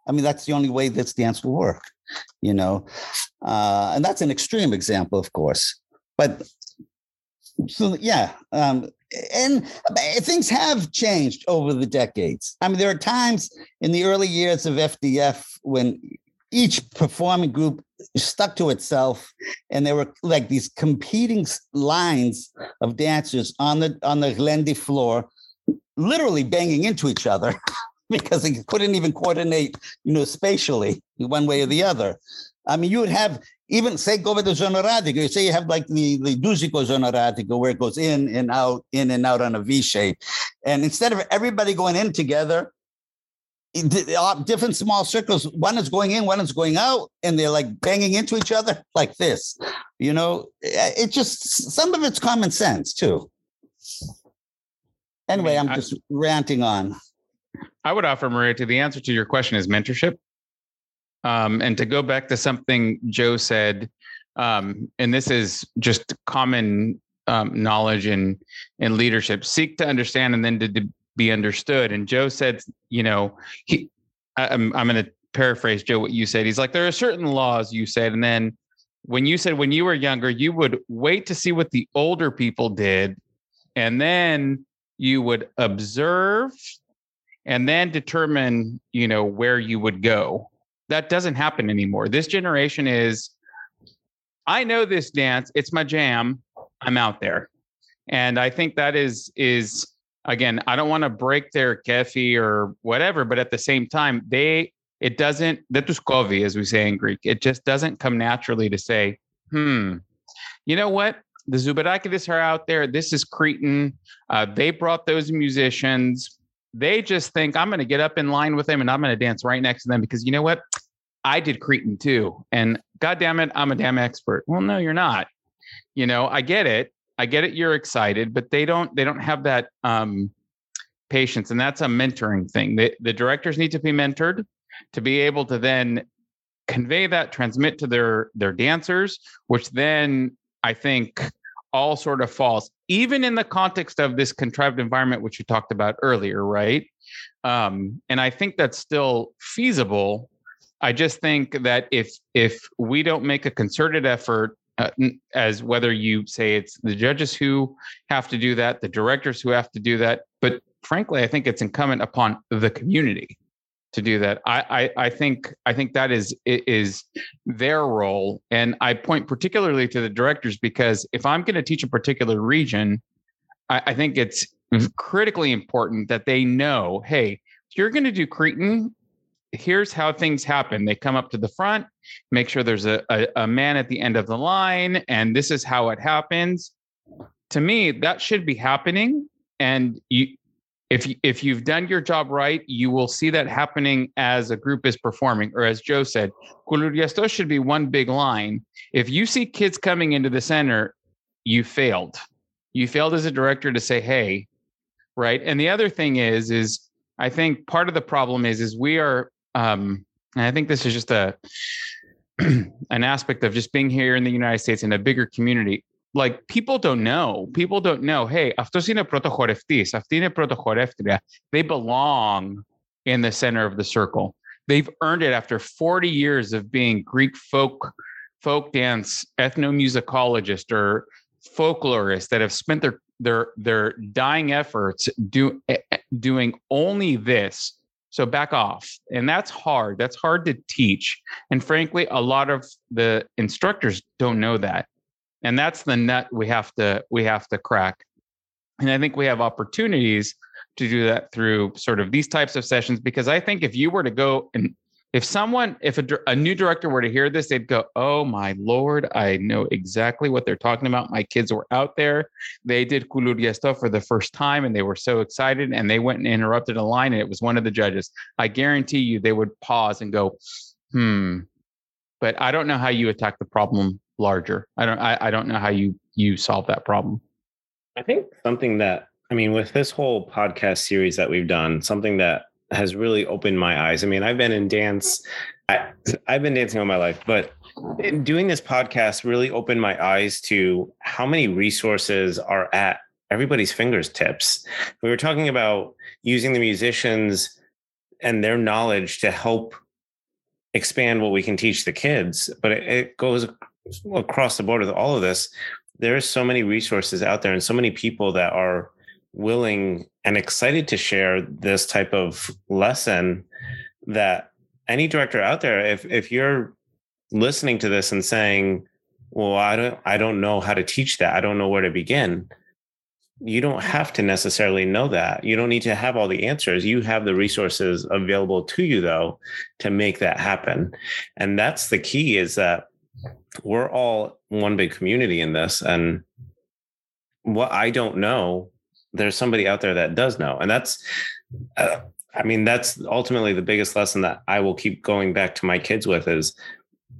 I mean, that's the only way this dance will work, you know. Uh, and that's an extreme example, of course. But so yeah, um, and things have changed over the decades. I mean, there are times in the early years of FDF when each performing group stuck to itself, and there were like these competing lines of dancers on the on the Glendi floor, literally banging into each other because they couldn't even coordinate, you know, spatially one way or the other. I mean, you would have even say go with the zonaradiko. You say you have like the the Duzico zonaradiko where it goes in and out, in and out on a V shape, and instead of everybody going in together, different small circles. One is going in, one is going out, and they're like banging into each other like this. You know, it it just some of it's common sense too. Anyway, mean, I- just ranting on. I would offer, Maria, to the answer to your question is mentorship. Um, and to go back to something Joe said, um, and this is just common um, knowledge and and leadership: seek to understand and then to, to be understood. And Joe said, you know, he, I, I'm I'm going to paraphrase Joe what you said. He's like, there are certain laws you said, and then when you said when you were younger, you would wait to see what the older people did, and then you would observe and then determine you know where you would go. That doesn't happen anymore. This generation is i know this dance. It's my jam. I'm out there. And i think that is is again i don't want to break their kefi or whatever but at the same time they it doesn't detuskovi as we say in greek it just doesn't come naturally to say hmm you know what the Zubarakidis are out there. This is Cretan. Uh, they brought those musicians. They just think I'm going to get up in line with them and I'm going to dance right next to them because you know what? I did Cretan too. And God damn it, I'm a damn expert. Well, no, you're not. You know, I get it. I get it. You're excited, but they don't. They don't have that um, patience, and that's a mentoring thing. The, the directors need to be mentored to be able to then convey that, transmit to their their dancers, which then I think all sort of falls, even in the context of this contrived environment, which you talked about earlier, right? Um, and I think that's still feasible. I just think that if if we don't make a concerted effort, uh, as whether you say it's the judges who have to do that, the directors who have to do that, but frankly, I think it's incumbent upon the community to do that. I, I I think I think that is is their role, and I point particularly to the directors because if I'm going to teach a particular region, I, I think it's critically important that they know, hey, if you're going to do Cretan, here's how things happen. They come up to the front, make sure there's a, a, a man at the end of the line, and this is how it happens. To me, that should be happening. And you, if if you've done your job right, you will see that happening as a group is performing. Or as Joe said, Kuluriasto should be one big line. If you see kids coming into the center, you failed. You failed as a director to say, "Hey," right? And the other thing is, is I think part of the problem is, is we are, um, and I think this is just a an aspect of just being here in the United States in a bigger community like people don't know. People don't know. Hey, αυτός είναι πρωτοχορευτής. Αυτή είναι πρωτοχορεύτρια. They belong in the center of the circle. They've earned it after 40 years of being Greek folk folk dance ethnomusicologist or folklorists that have spent their their their dying efforts do, eh, eh, doing only this so back off. And that's hard. That's hard to teach. And frankly, a lot of the instructors don't know that and that's the nut we have to we have to crack and i think we have opportunities to do that through sort of these types of sessions because i think if you were to go and if someone if a, a new director were to hear this they'd go oh my lord i know exactly what they're talking about my kids were out there they did kuluria stuff for the first time and they were so excited and they went and interrupted a line and it was one of the judges i guarantee you they would pause and go hmm but i don't know how you attack the problem larger. I don't I, I don't know how you you solve that problem. I think something that I mean with this whole podcast series that we've done, something that has really opened my eyes. I mean, I've been in dance I, I've been dancing all my life, but doing this podcast really opened my eyes to how many resources are at everybody's fingertips. We were talking about using the musicians and their knowledge to help expand what we can teach the kids, but it, it goes across the board with all of this, there's so many resources out there and so many people that are willing and excited to share this type of lesson that any director out there, if if you're listening to this and saying, well, I don't I don't know how to teach that. I don't know where to begin. You don't have to necessarily know that. You don't need to have all the answers. You have the resources available to you though to make that happen. And that's the key is that we're all one big community in this and what i don't know there's somebody out there that does know. And that's uh, i mean that's ultimately the biggest lesson that i will keep going back to my kids with is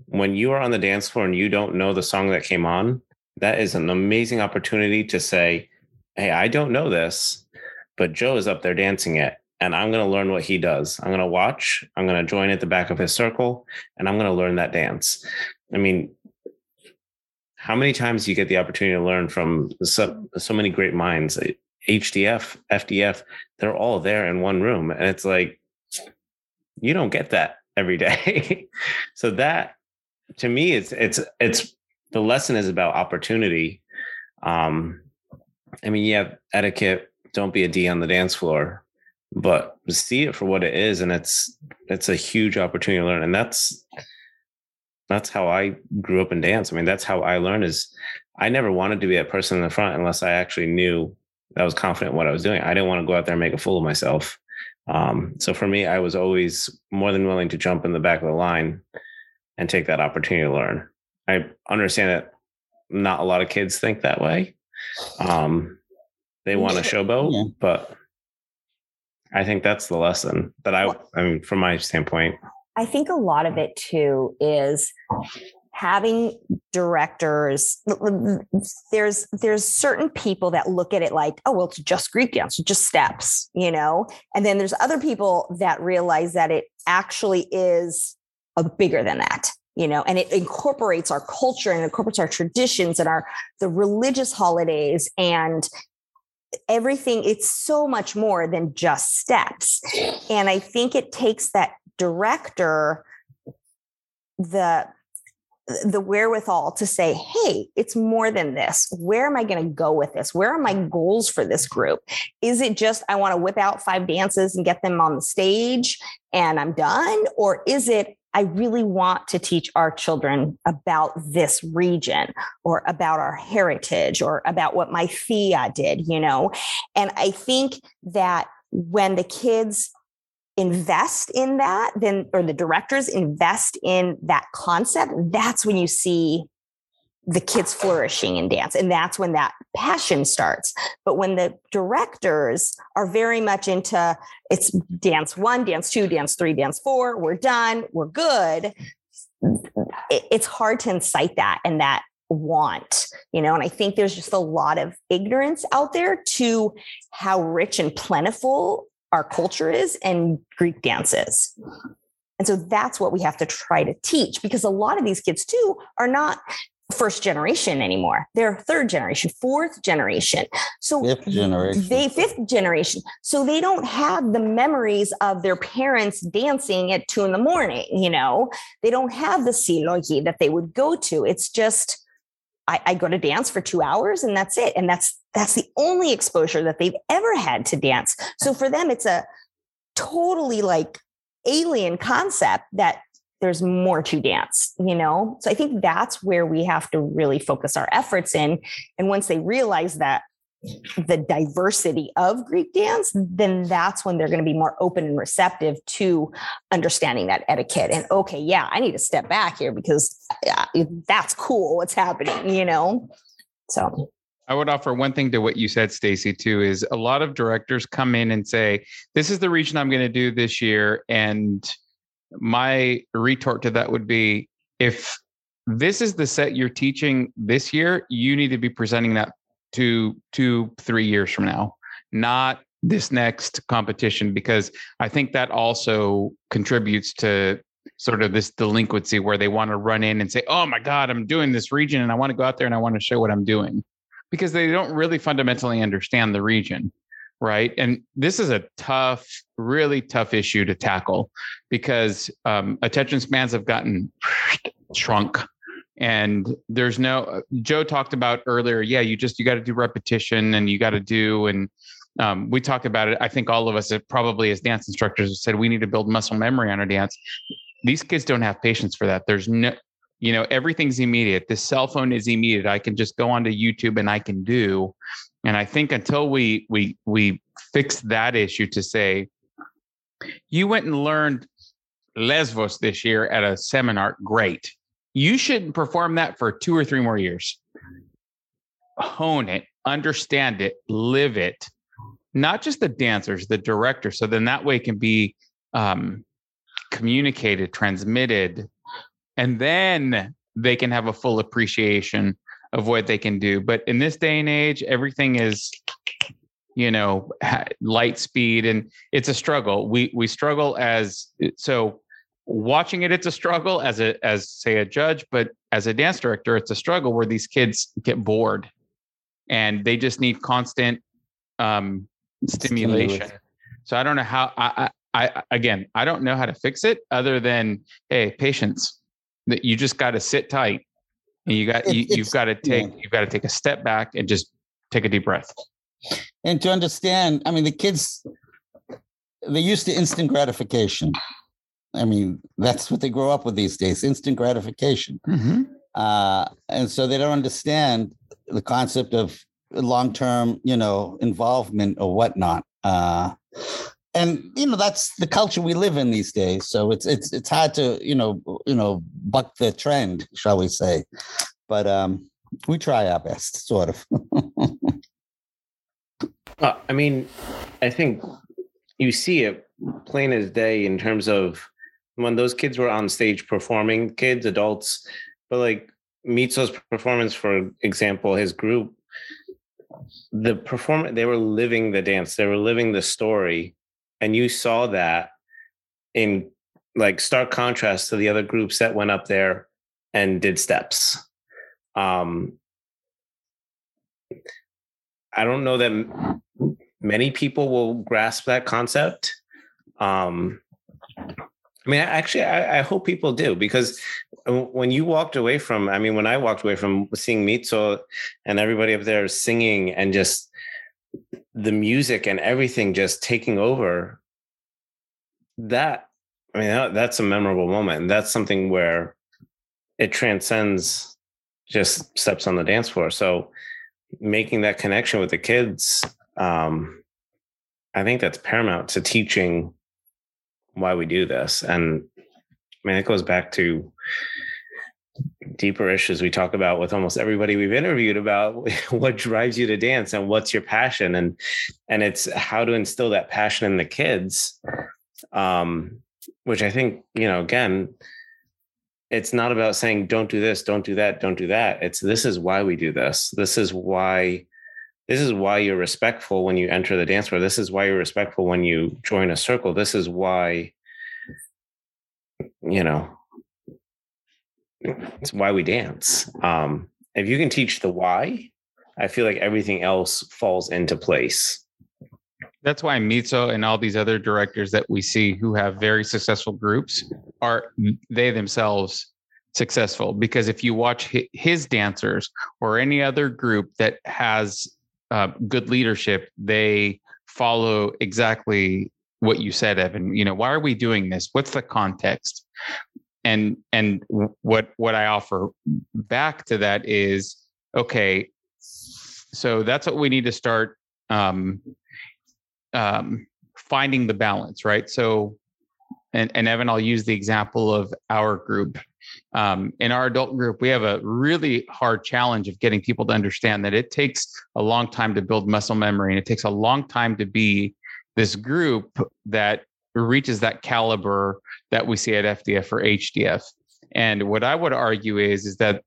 when you are on the dance floor and you don't know the song that came on that is an amazing opportunity to say hey i don't know this but joe is up there dancing it and i'm going to learn what he does. I'm going to watch i'm going to join at the back of his circle and i'm going to learn that dance. I mean how many times do you get the opportunity to learn from so, so many great minds hdf fdf they're all there in one room and it's like you don't get that every day so that to me it's it's it's the lesson is about opportunity um i mean have etiquette don't be a d on the dance floor but see it for what it is and it's it's a huge opportunity to learn and that's that's how I grew up in dance. I mean, that's how I learned is I never wanted to be a person in the front unless I actually knew I was confident in what I was doing. I didn't want to go out there and make a fool of myself. Um, so for me, I was always more than willing to jump in the back of the line and take that opportunity to learn. I understand that not a lot of kids think that way. Um, they want a showboat, yeah. but I think that's the lesson that I, I mean, from my standpoint. I think a lot of it too is having directors there's there's certain people that look at it like oh well it's just greek dance just steps you know? And then there's other people that realize that it actually is a bigger than that you know? And it incorporates our culture and incorporates our traditions and our the religious holidays and everything. It's so much more than just steps. And i think it takes that director the the wherewithal to say, hey, it's more than this. Where am I going to go with this? Where are my goals for this group? Is it just I want to whip out five dances and get them on the stage and I'm done? Or is it I really want to teach our children about this region or about our heritage or about what my Thea did, you know? And I think that when the kids invest in that, then, or the directors invest in that concept, that's when you see the kids flourishing in dance. And that's when that passion starts. But when the directors are very much into it's dance one, dance two, dance three, dance four, we're done, we're good, it's hard to incite that and that want, you know. And I think there's just a lot of ignorance out there to how rich and plentiful our culture is and Greek dance is. And so that's what we have to try to teach because a lot of these kids too are not first generation anymore. They're third generation, fourth generation. So fifth generation. They fifth generation. So they don't have the memories of their parents dancing at two in the morning, you know. They don't have the silogi that they would go to. It's just I, I go to dance for two hours and that's it. And that's that's the only exposure that they've ever had to dance. So for them, it's a totally like alien concept that there's more to dance, you know? So I think that's where we have to really focus our efforts in. And once they realize that the diversity of Greek dance, then that's when they're going to be more open and receptive to understanding that etiquette. And okay, yeah, I need to step back here because that's cool what's happening, you know? So I would offer one thing to what you said, Stacy, too, is a lot of directors come in and say, This is the region I'm going to do this year. And my retort to that would be if this is the set you're teaching this year, you need to be presenting that to two, three years from now, not this next competition, because I think that also contributes to sort of this delinquency where they want to run in and say, Oh my God, I'm doing this region and I want to go out there and I want to show what I'm doing because they don't really fundamentally understand the region right? And this is a tough, really tough issue to tackle because um, attention spans have gotten shrunk. And there's no, Joe talked about earlier, yeah, you just, you got to do repetition and you got to do, and um, we talk about it. I think all of us, probably as dance instructors, have said we need to build muscle memory on our dance. These kids don't have patience for that. There's no, you know, everything's immediate. The cell phone is immediate. I can just go onto YouTube and I can do. And I think until we we we fix that issue to say, you went and learned Lesbos this year at a seminar, great. You shouldn't perform that for two or three more years. Hone it, understand it, live it. Not just the dancers, the director. So then that way can be um, communicated, transmitted, and then they can have a full appreciation of what they can do. But in this day and age, everything is, you know, light speed, and it's a struggle. We we struggle as so watching it. It's a struggle as a as say a judge, but as a dance director, it's a struggle where these kids get bored, and they just need constant um, stimulation. So I don't know how I, I, I again I don't know how to fix it other than hey patience that you just got to sit tight and you got you, you've got to take yeah. you've got to take a step back and just take a deep breath and to understand i mean the kids they're used to instant gratification i mean that's what they grow up with these days instant gratification. Mm-hmm. uh, and so they don't understand the concept of long-term you know involvement or whatnot. Uh, and you know that's the culture we live in these days. So it's it's it's hard to you know you know buck the trend shall we say. But um we try our best sort of. Uh, i mean i think you see it plain as day in terms of when those kids were on stage performing kids adults but like Mitso's performance for example his group the performance they were living the dance they were living the story and you saw that in like stark contrast to the other groups that went up there and did steps. Um i don't know that many people will grasp that concept. Um I mean, actually, I, I, hope people do because when you walked away from, I mean, when I walked away from seeing Mitso and everybody up there singing and just the music and everything just taking over that i mean that, that's a memorable moment. And that's something where it transcends just steps on the dance floor. So making that connection with the kids um i think that's paramount to teaching why we do this. And I mean, it goes back to deeper issues we talk about with almost everybody we've interviewed about what drives you to dance and what's your passion. And and it's how to instill that passion in the kids um which i think you know again it's not about saying don't do this don't do that don't do that. It's this is why we do this. This is why this is why you're respectful when you enter the dance floor. This is why you're respectful when you join a circle. This is why you know it's why we dance. Um if you can teach the why i feel like everything else falls into place. That's why Mitso and all these other directors that we see who have very successful groups are they themselves successful. Because if you watch his dancers or any other group that has uh, good leadership, they follow exactly what you said, Evan. You know, why are we doing this? What's the context? And and what what I offer back to that is okay. So that's what we need to start um, um, finding the balance, right? So, and, and Evan, I'll use the example of our group. Um, in our adult group, we have a really hard challenge of getting people to understand that it takes a long time to build muscle memory and it takes a long time to be this group that reaches that caliber that we see at FDF or HDF. And what I would argue is, is that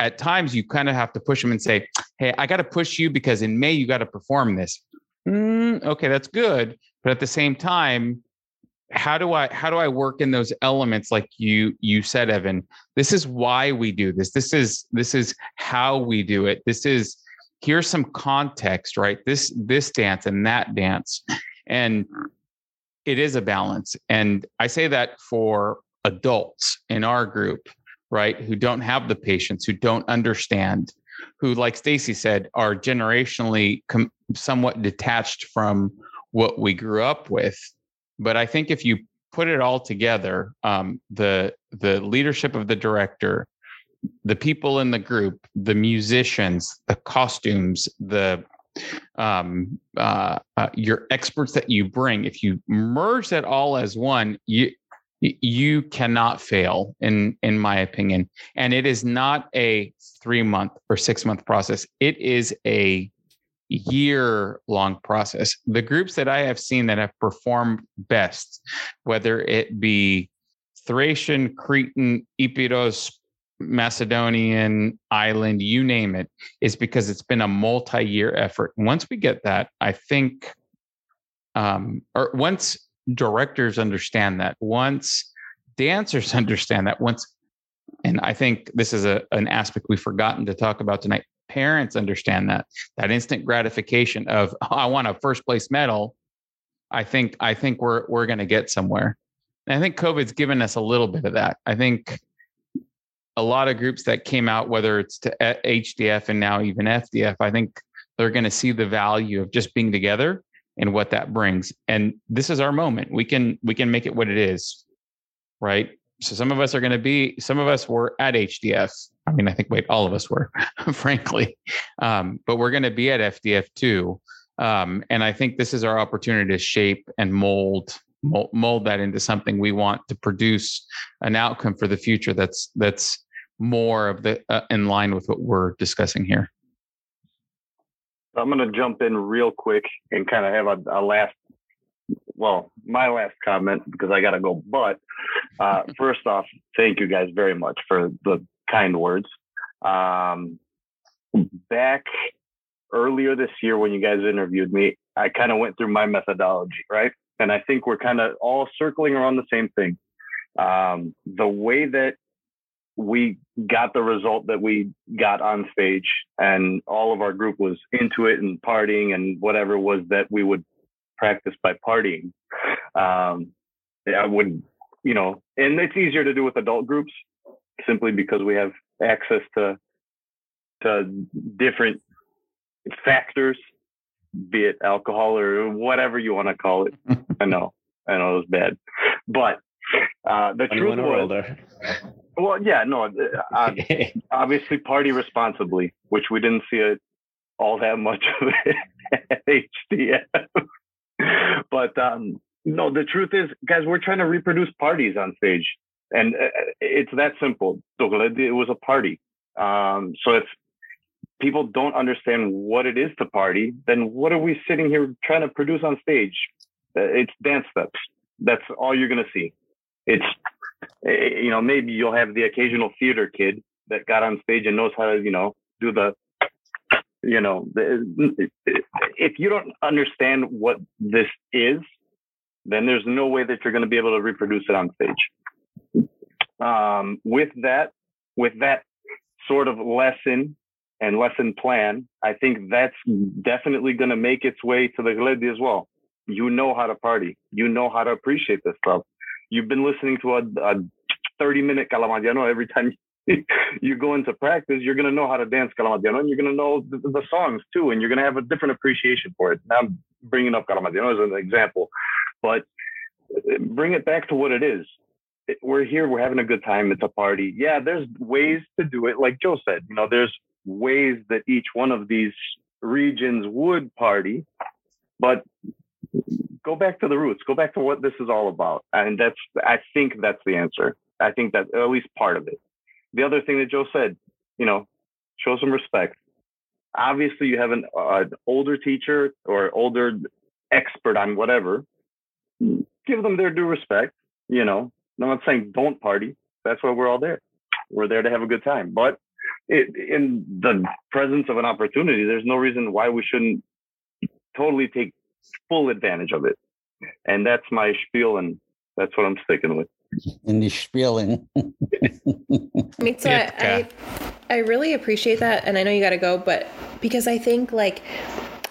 at times you kind of have to push them and say, Hey, I got to push you because in May you got to perform this mm, okay, that's good. But at the same time, how do I how do I work in those elements like you you said, Evan? This is why we do this. This is this is how we do it. This is here's some context, right? This this dance and that dance. And it is a balance. And I say that for adults in our group, right, who don't have the patience, who don't understand, who, like Stacy said, are generationally com- somewhat detached from what we grew up with. But I think if you put it all together, um, the the leadership of the director, the people in the group, the musicians, the costumes, the um, uh, uh, your experts that you bring, if you merge that all as one, you you cannot fail in in my opinion. And it is not a 3 month or 6 month process. It is a year long process. The groups that i have seen that have performed best whether it be thracian cretan epiros macedonian island you name it is because it's been a multi-year effort. Once we get that i think um or once directors understand that once dancers understand that once and i think this is a, an aspect we've forgotten to talk about tonight parents understand that that instant gratification of oh, i want a first place medal. I think i think we're we're going to get somewhere. And i think covid's given us a little bit of that. I think a lot of groups that came out whether it's to eh, hdf and now even fdf i think they're going to see the value of just being together and what that brings. And this is our moment. We can we can make it what it is right? So some of us are going to be some of us were at hdf mean i think wait all of us were frankly. Um, but we're going to be at fdf too. Um, and i think this is our opportunity to shape and mold, mold mold that into something we want to produce an outcome for the future that's that's more of the uh, in line with what we're discussing here. I'm going to jump in real quick and kind of have a, a, last, well, my last comment because I got to go. But uh, first off, thank you guys very much for the kind words. Um, back earlier this year when you guys interviewed me, I kind of went through my methodology, right? And I think we're kind of all circling around the same thing. Um, the way that we got the result that we got on stage and all of our group was into it and partying and whatever was that we would practice by partying um, i would you know and it's easier to do with adult groups simply because we have access to to different factors be it alcohol or whatever you want to call it i know i know it was bad but uh, the truth was, older. Well, yeah, no, uh, obviously party responsibly, which we didn't see it all that much of it at HDF. but um, no, no, the truth is, guys, we're trying to reproduce parties on stage, and uh, it's that simple. It was a party. Um, so if people don't understand what it is to party, then what are we sitting here trying to produce on stage? Uh, it's dance steps. That's all you're gonna see. It's eh, you know maybe you'll have the occasional theater kid that got on stage and knows how to you know do the you know if you don't understand what this is then there's no way that you're going to be able to reproduce it on stage um, with that with that sort of lesson and lesson plan i think that's definitely going to make its way to the Glendi as well you know how to party you know how to appreciate this stuff you've been listening to a, a 30 minute kalamatiano every time you go into practice, you're going to know how to dance Kalamatiano and you're going to know the, the, songs too. And you're going to have a different appreciation for it. Now I'm bringing up Kalamatiano as an example, but bring it back to what it is. We're here, we're having a good time. It's a party. Yeah, there's ways to do it. Like Joe said, you know, there's ways that each one of these regions would party, but go back to the roots, go back to what this is all about. And that's, I think that's the answer. I think that at least part of it the other thing that Joe said, you know, show some respect. Obviously, you have an uh, older teacher or older expert on whatever. Give them their due respect. You know, I'm not saying don't party. That's why we're all there. We're there to have a good time. But it, in the presence of an opportunity, there's no reason why we shouldn't totally take full advantage of it. And that's my spiel, and that's what I'm sticking with in the spieling. I mean, so I, I, I really appreciate that, and I know you got to go, but because I think like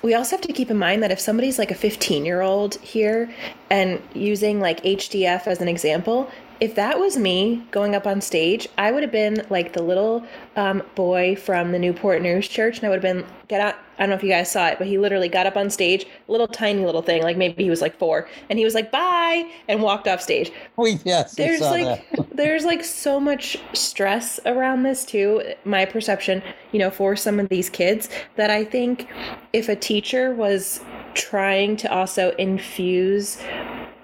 we also have to keep in mind that if somebody's like a 15 year old here and using like HDF as an example, if that was me going up on stage, I would have been like the little um, boy from the Newport News Church, and I would have been get out. I don't know if you guys saw it, but he literally got up on stage, little tiny little thing, like maybe he was like four, and he was like bye and walked off stage. We yes, there's like there's like so much stress around this too. My perception, you know, for some of these kids that I think if a teacher was trying to also infuse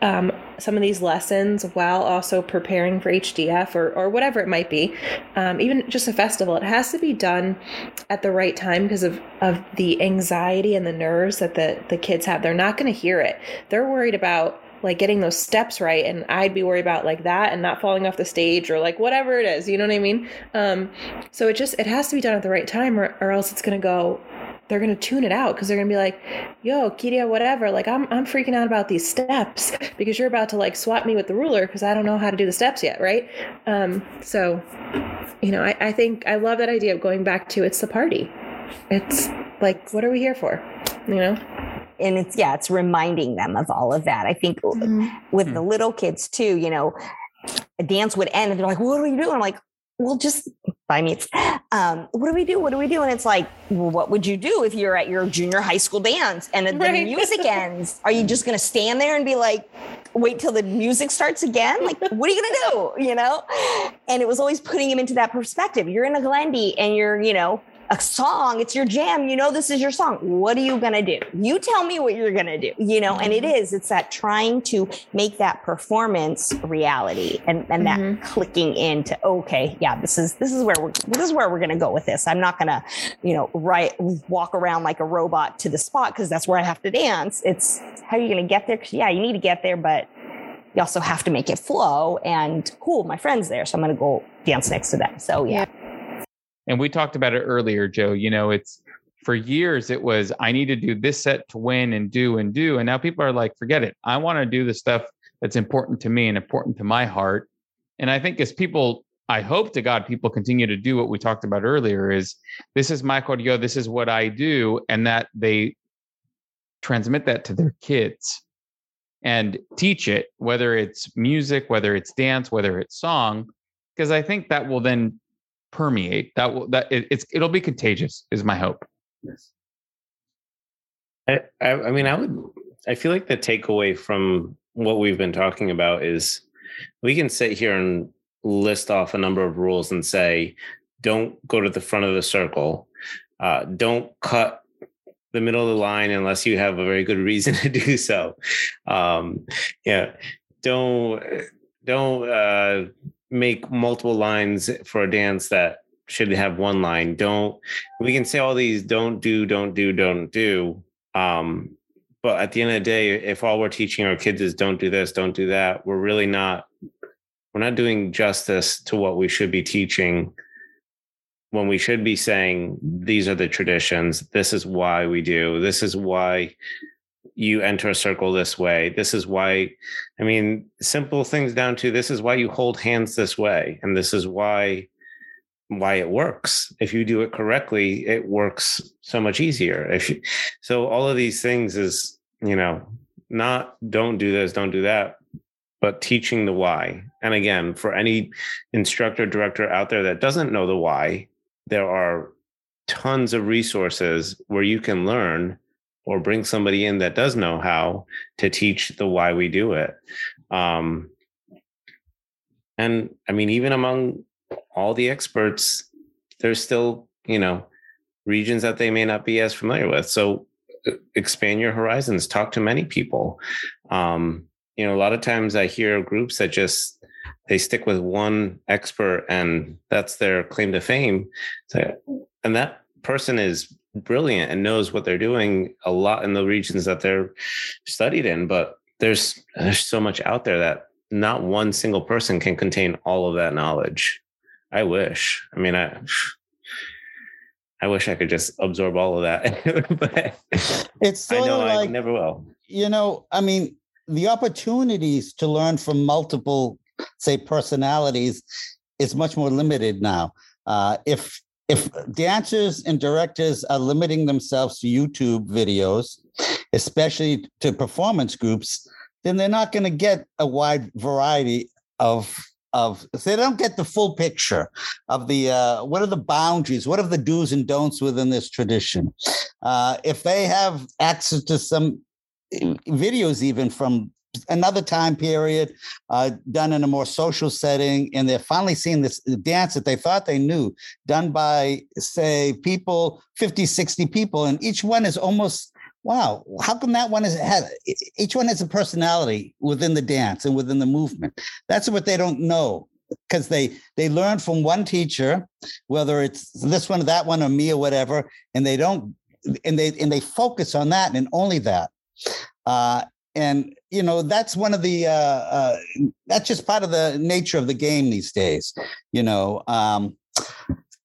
um, some of these lessons while also preparing for HDF or, or whatever it might be, um, even just a festival, it has to be done at the right time because of, of the anxiety and the nerves that the, the kids have. They're not going to hear it. They're worried about like getting those steps right and i'd be worried about like that and not falling off the stage or like whatever it is you know what i mean um, so it just it has to be done at the right time or, or else it's going to go they're going to tune it out because they're going to be like, yo, Kiria, whatever. Like, I'm, I'm freaking out about these steps because you're about to like swap me with the ruler because I don't know how to do the steps yet. Right. Um, so, you know, I, I think I love that idea of going back to it's the party. It's like, what are we here for? You know? And it's, yeah, it's reminding them of all of that. I think mm-hmm. with the mm-hmm. little kids too, you know, a dance would end and they're like, what are you doing? I'm like, well, just buy me. Um, what do we do? What do we do? And it's like, well, what would you do if you're at your junior high school dance and then right. the music ends? Are you just going to stand there and be like, wait till the music starts again? Like, what are you going to do? You know? And it was always putting him into that perspective. You're in a Glendi and you're, you know, a song, it's your jam, you know, this is your song. What are you going to do? You tell me what you're going to do, you know, and it mm-hmm. is, it's that trying to make that performance reality and, and mm-hmm. that clicking into, okay, yeah, this is, this is where we're, this is where we're going to go with this. I'm not going to, you know, right, walk around like a robot to the spot because that's where I have to dance. It's how are you going to get there? Cause yeah, you need to get there, but you also have to make it flow and cool, my friend's there. So I'm going to go dance next to them. So yeah. yeah and we talked about it earlier, Joe. You know, it's for years it was I need to do this set to win and do and do. And now people are like, forget it. I want to do the stuff that's important to me and important to my heart. And I think as people, I hope to God people continue to do what we talked about earlier is this is my cordio, this is what I do, and that they transmit that to their kids and teach it, whether it's music, whether it's dance, whether it's song, because I think that will then permeate. That will that it, it's it'll be contagious. Is my hope. Yes. I, I, I mean, I would. I feel like the takeaway from what we've been talking about is we can sit here and list off a number of rules and say, don't go to the front of the circle, uh, don't cut the middle of the line unless you have a very good reason to do so. Um, yeah, don't don't uh, make multiple lines for a dance that should have one line. Don't we can say all these don't do, don't do, don't do. Um, but at the end of the day, if all we're teaching our kids is don't do this, don't do that, we're really not we're not doing justice to what we should be teaching when we should be saying these are the traditions this is why we do this is why you enter a circle this way. This is why i mean simple things down to this is why you hold hands this way and this is why why it works. If you do it correctly it works so much easier. If you, so all of these things is you know not don't do this don't do that but teaching the why. And again for any instructor director out there that doesn't know the why there are tons of resources where you can learn or bring somebody in that does know how to teach the why we do it. Um, and I mean, even among all the experts, there's still, you know, regions that they may not be as familiar with. So expand your horizons, talk to many people. Um, you know, a lot of times I hear groups that just they stick with one expert and that's their claim to fame. So, and that person is brilliant and knows what they're doing a lot in the regions that they're studied in. But there's there's so much out there that not one single person can contain all of that knowledge. I wish. I mean, I I wish I could just absorb all of that. but it's sort I know like I never will. You know, I mean, the opportunities to learn from multiple say personalities is much more limited now. Uh, if if dancers and directors are limiting themselves to YouTube videos, especially to performance groups, then they're not going to get a wide variety of of they don't get the full picture of the uh, what are the boundaries what are the do's and don'ts within this tradition? Uh, if they have access to some eh, videos even from another time period uh, done in a more social setting and they're finally seeing this dance that they thought they knew done by say people 50 60 people and each one is almost wow how come that one is each one has a personality within the dance and within the movement? That's what they don't know because they they learn from one teacher whether it's this one or that one or me or whatever and they don't and they and they focus on that and only that. Uh, and you know that's one of the uh, uh, that's just part of the nature of the game these days you know um,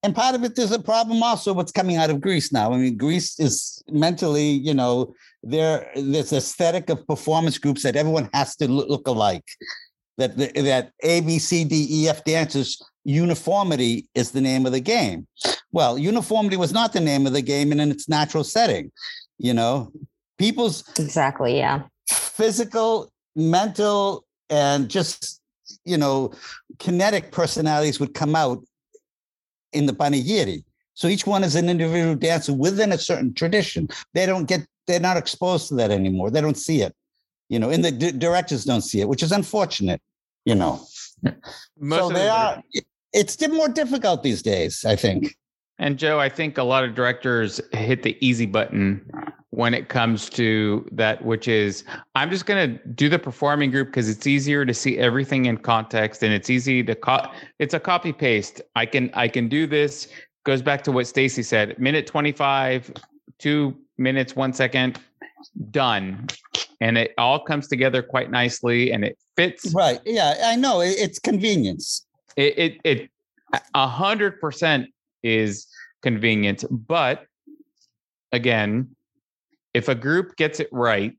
and part of it there's a problem also what's coming out of greece now. I mean greece is mentally you know there this aesthetic of performance groups that everyone has to look alike that that a b c d e f dancers uniformity is the name of the game. Well uniformity was not the name of the game in its natural setting you know? People's exactly yeah physical, mental, and just you know, kinetic personalities would come out in the panegyri. So each one is an individual dancer within a certain tradition. They don't get, they're not exposed to that anymore. They don't see it, you know, and the d- directors don't see it, which is unfortunate, you know. Most so they are, it's more difficult these days, I think. And Joe, I think a lot of directors hit the easy button when it comes to that, which is I'm just going to do the performing group because it's easier to see everything in context and it's easy to co- it's a copy paste. I can I can do this. Goes back to what Stacy said. Minute 25, 2 minutes 1 second done. And it all comes together quite nicely and it fits Right. Yeah, I know. It's convenience. it it, it a hundred percent is convenient. but again if a group gets it right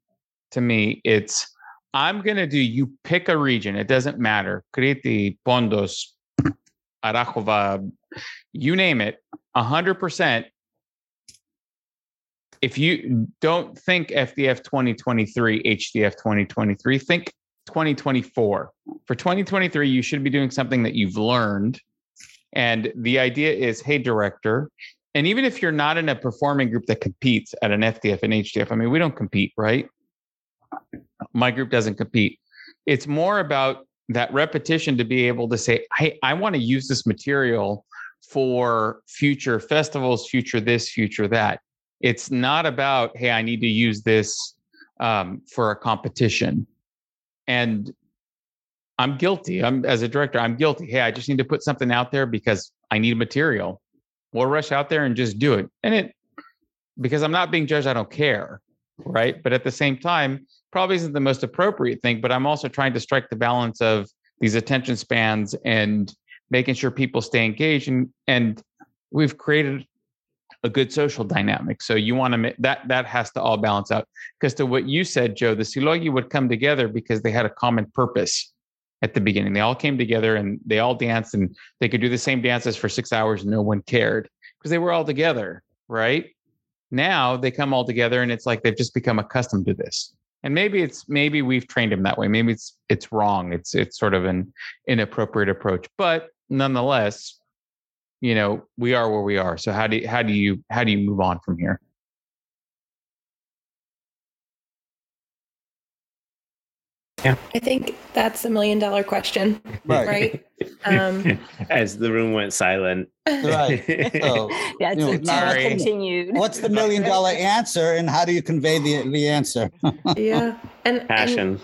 to me it's i'm going to do you pick a region it doesn't matter kriti pondos arachova you name it a hundred percent if you don't think fdf 2023 hdf 2023 think 2024 for 2023 you should be doing something that you've learned and the idea is hey director and even if you're not in a performing group that competes at an fdf and hdf i mean we don't compete right? My group doesn't compete. It's more about that repetition to be able to say hey i want to use this material for future festivals future this future that. It's not about, hey, I need to use this um, for a competition. And I'm guilty. I'm as a director, I'm guilty. Hey, I just need to put something out there because I need material. We'll rush out there and just do it. And it because I'm not being judged, I don't care. Right. But at the same time, probably isn't the most appropriate thing. But I'm also trying to strike the balance of these attention spans and making sure people stay engaged and and we've created a good social dynamic. So you want to make that that has to all balance out. Because to what you said, Joe, the Silogi would come together because they had a common purpose at the beginning. They all came together and they all danced and they could do the same dances for six hours and no one cared because they were all together, right? Now they come all together and it's like they've just become accustomed to this. And maybe it's maybe we've trained them that way. Maybe it's it's wrong. It's it's sort of an inappropriate approach. But nonetheless, you know, we are where we are. So how do you, how do you how do you move on from here? I think that's a million dollar question, Right. right? Um, As the room went silent. Right. So, That's You know, it. now- Now continued. what's the million dollar answer, and how do you convey the the answer? yeah, and and- Passion.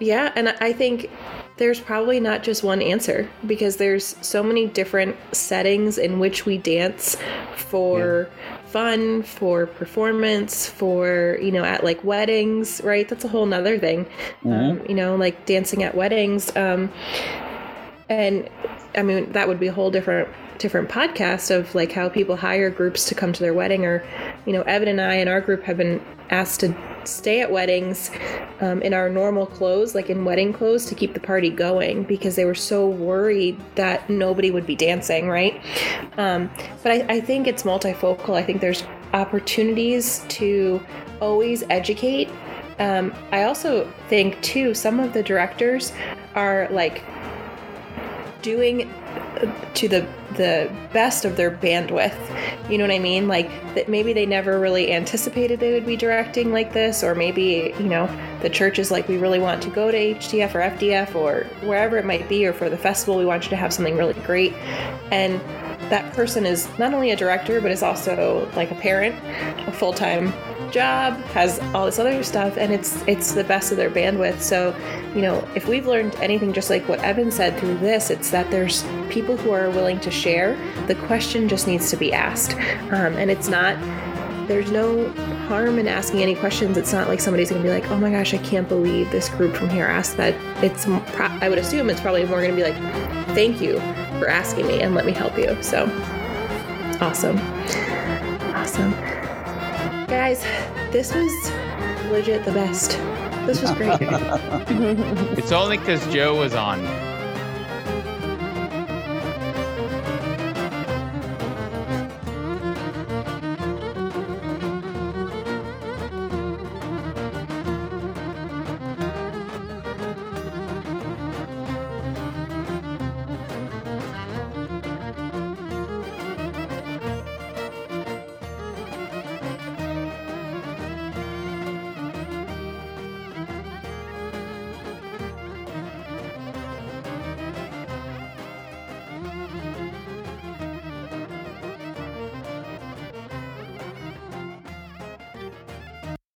Yeah, and I think there's probably not just one answer because there's so many different settings in which we dance for fun, for performance, for, you know, at like weddings, right? That's a whole nother thing. Um, you know, like dancing at weddings. Um, and I mean, that would be a whole different different podcast of like how people hire groups to come to their wedding or you know evan and i and our group have been asked to stay at weddings um, in our normal clothes like in wedding clothes to keep the party going because they were so worried that nobody would be dancing right? Um, but I, I think it's multifocal. I think there's opportunities to always educate. Um, i also think too some of the directors are like doing to the the best of their bandwidth. You know what I mean? Like that maybe they never really anticipated they would be directing like this or maybe, you know, the church is like we really want to go to HDF or FDF or wherever it might be or for the festival we want you to have something really great. And that person is not only a director but is also like a parent, a full-time job, has all this other stuff and it's it's the best of their bandwidth. So, you know, if we've learned anything just like what Evan said through this, it's that there's people who are willing to share. The question just needs to be asked. Um, and it's not there's no harm in asking any questions. It's not like somebody's going to be like, "Oh my gosh, I can't believe this group from here asked that." It's I would assume it's probably more going to be like, "Thank you for asking me and let me help you." So, awesome. Awesome. Guys, this was legit the best. This was great. It's only because Joe was on.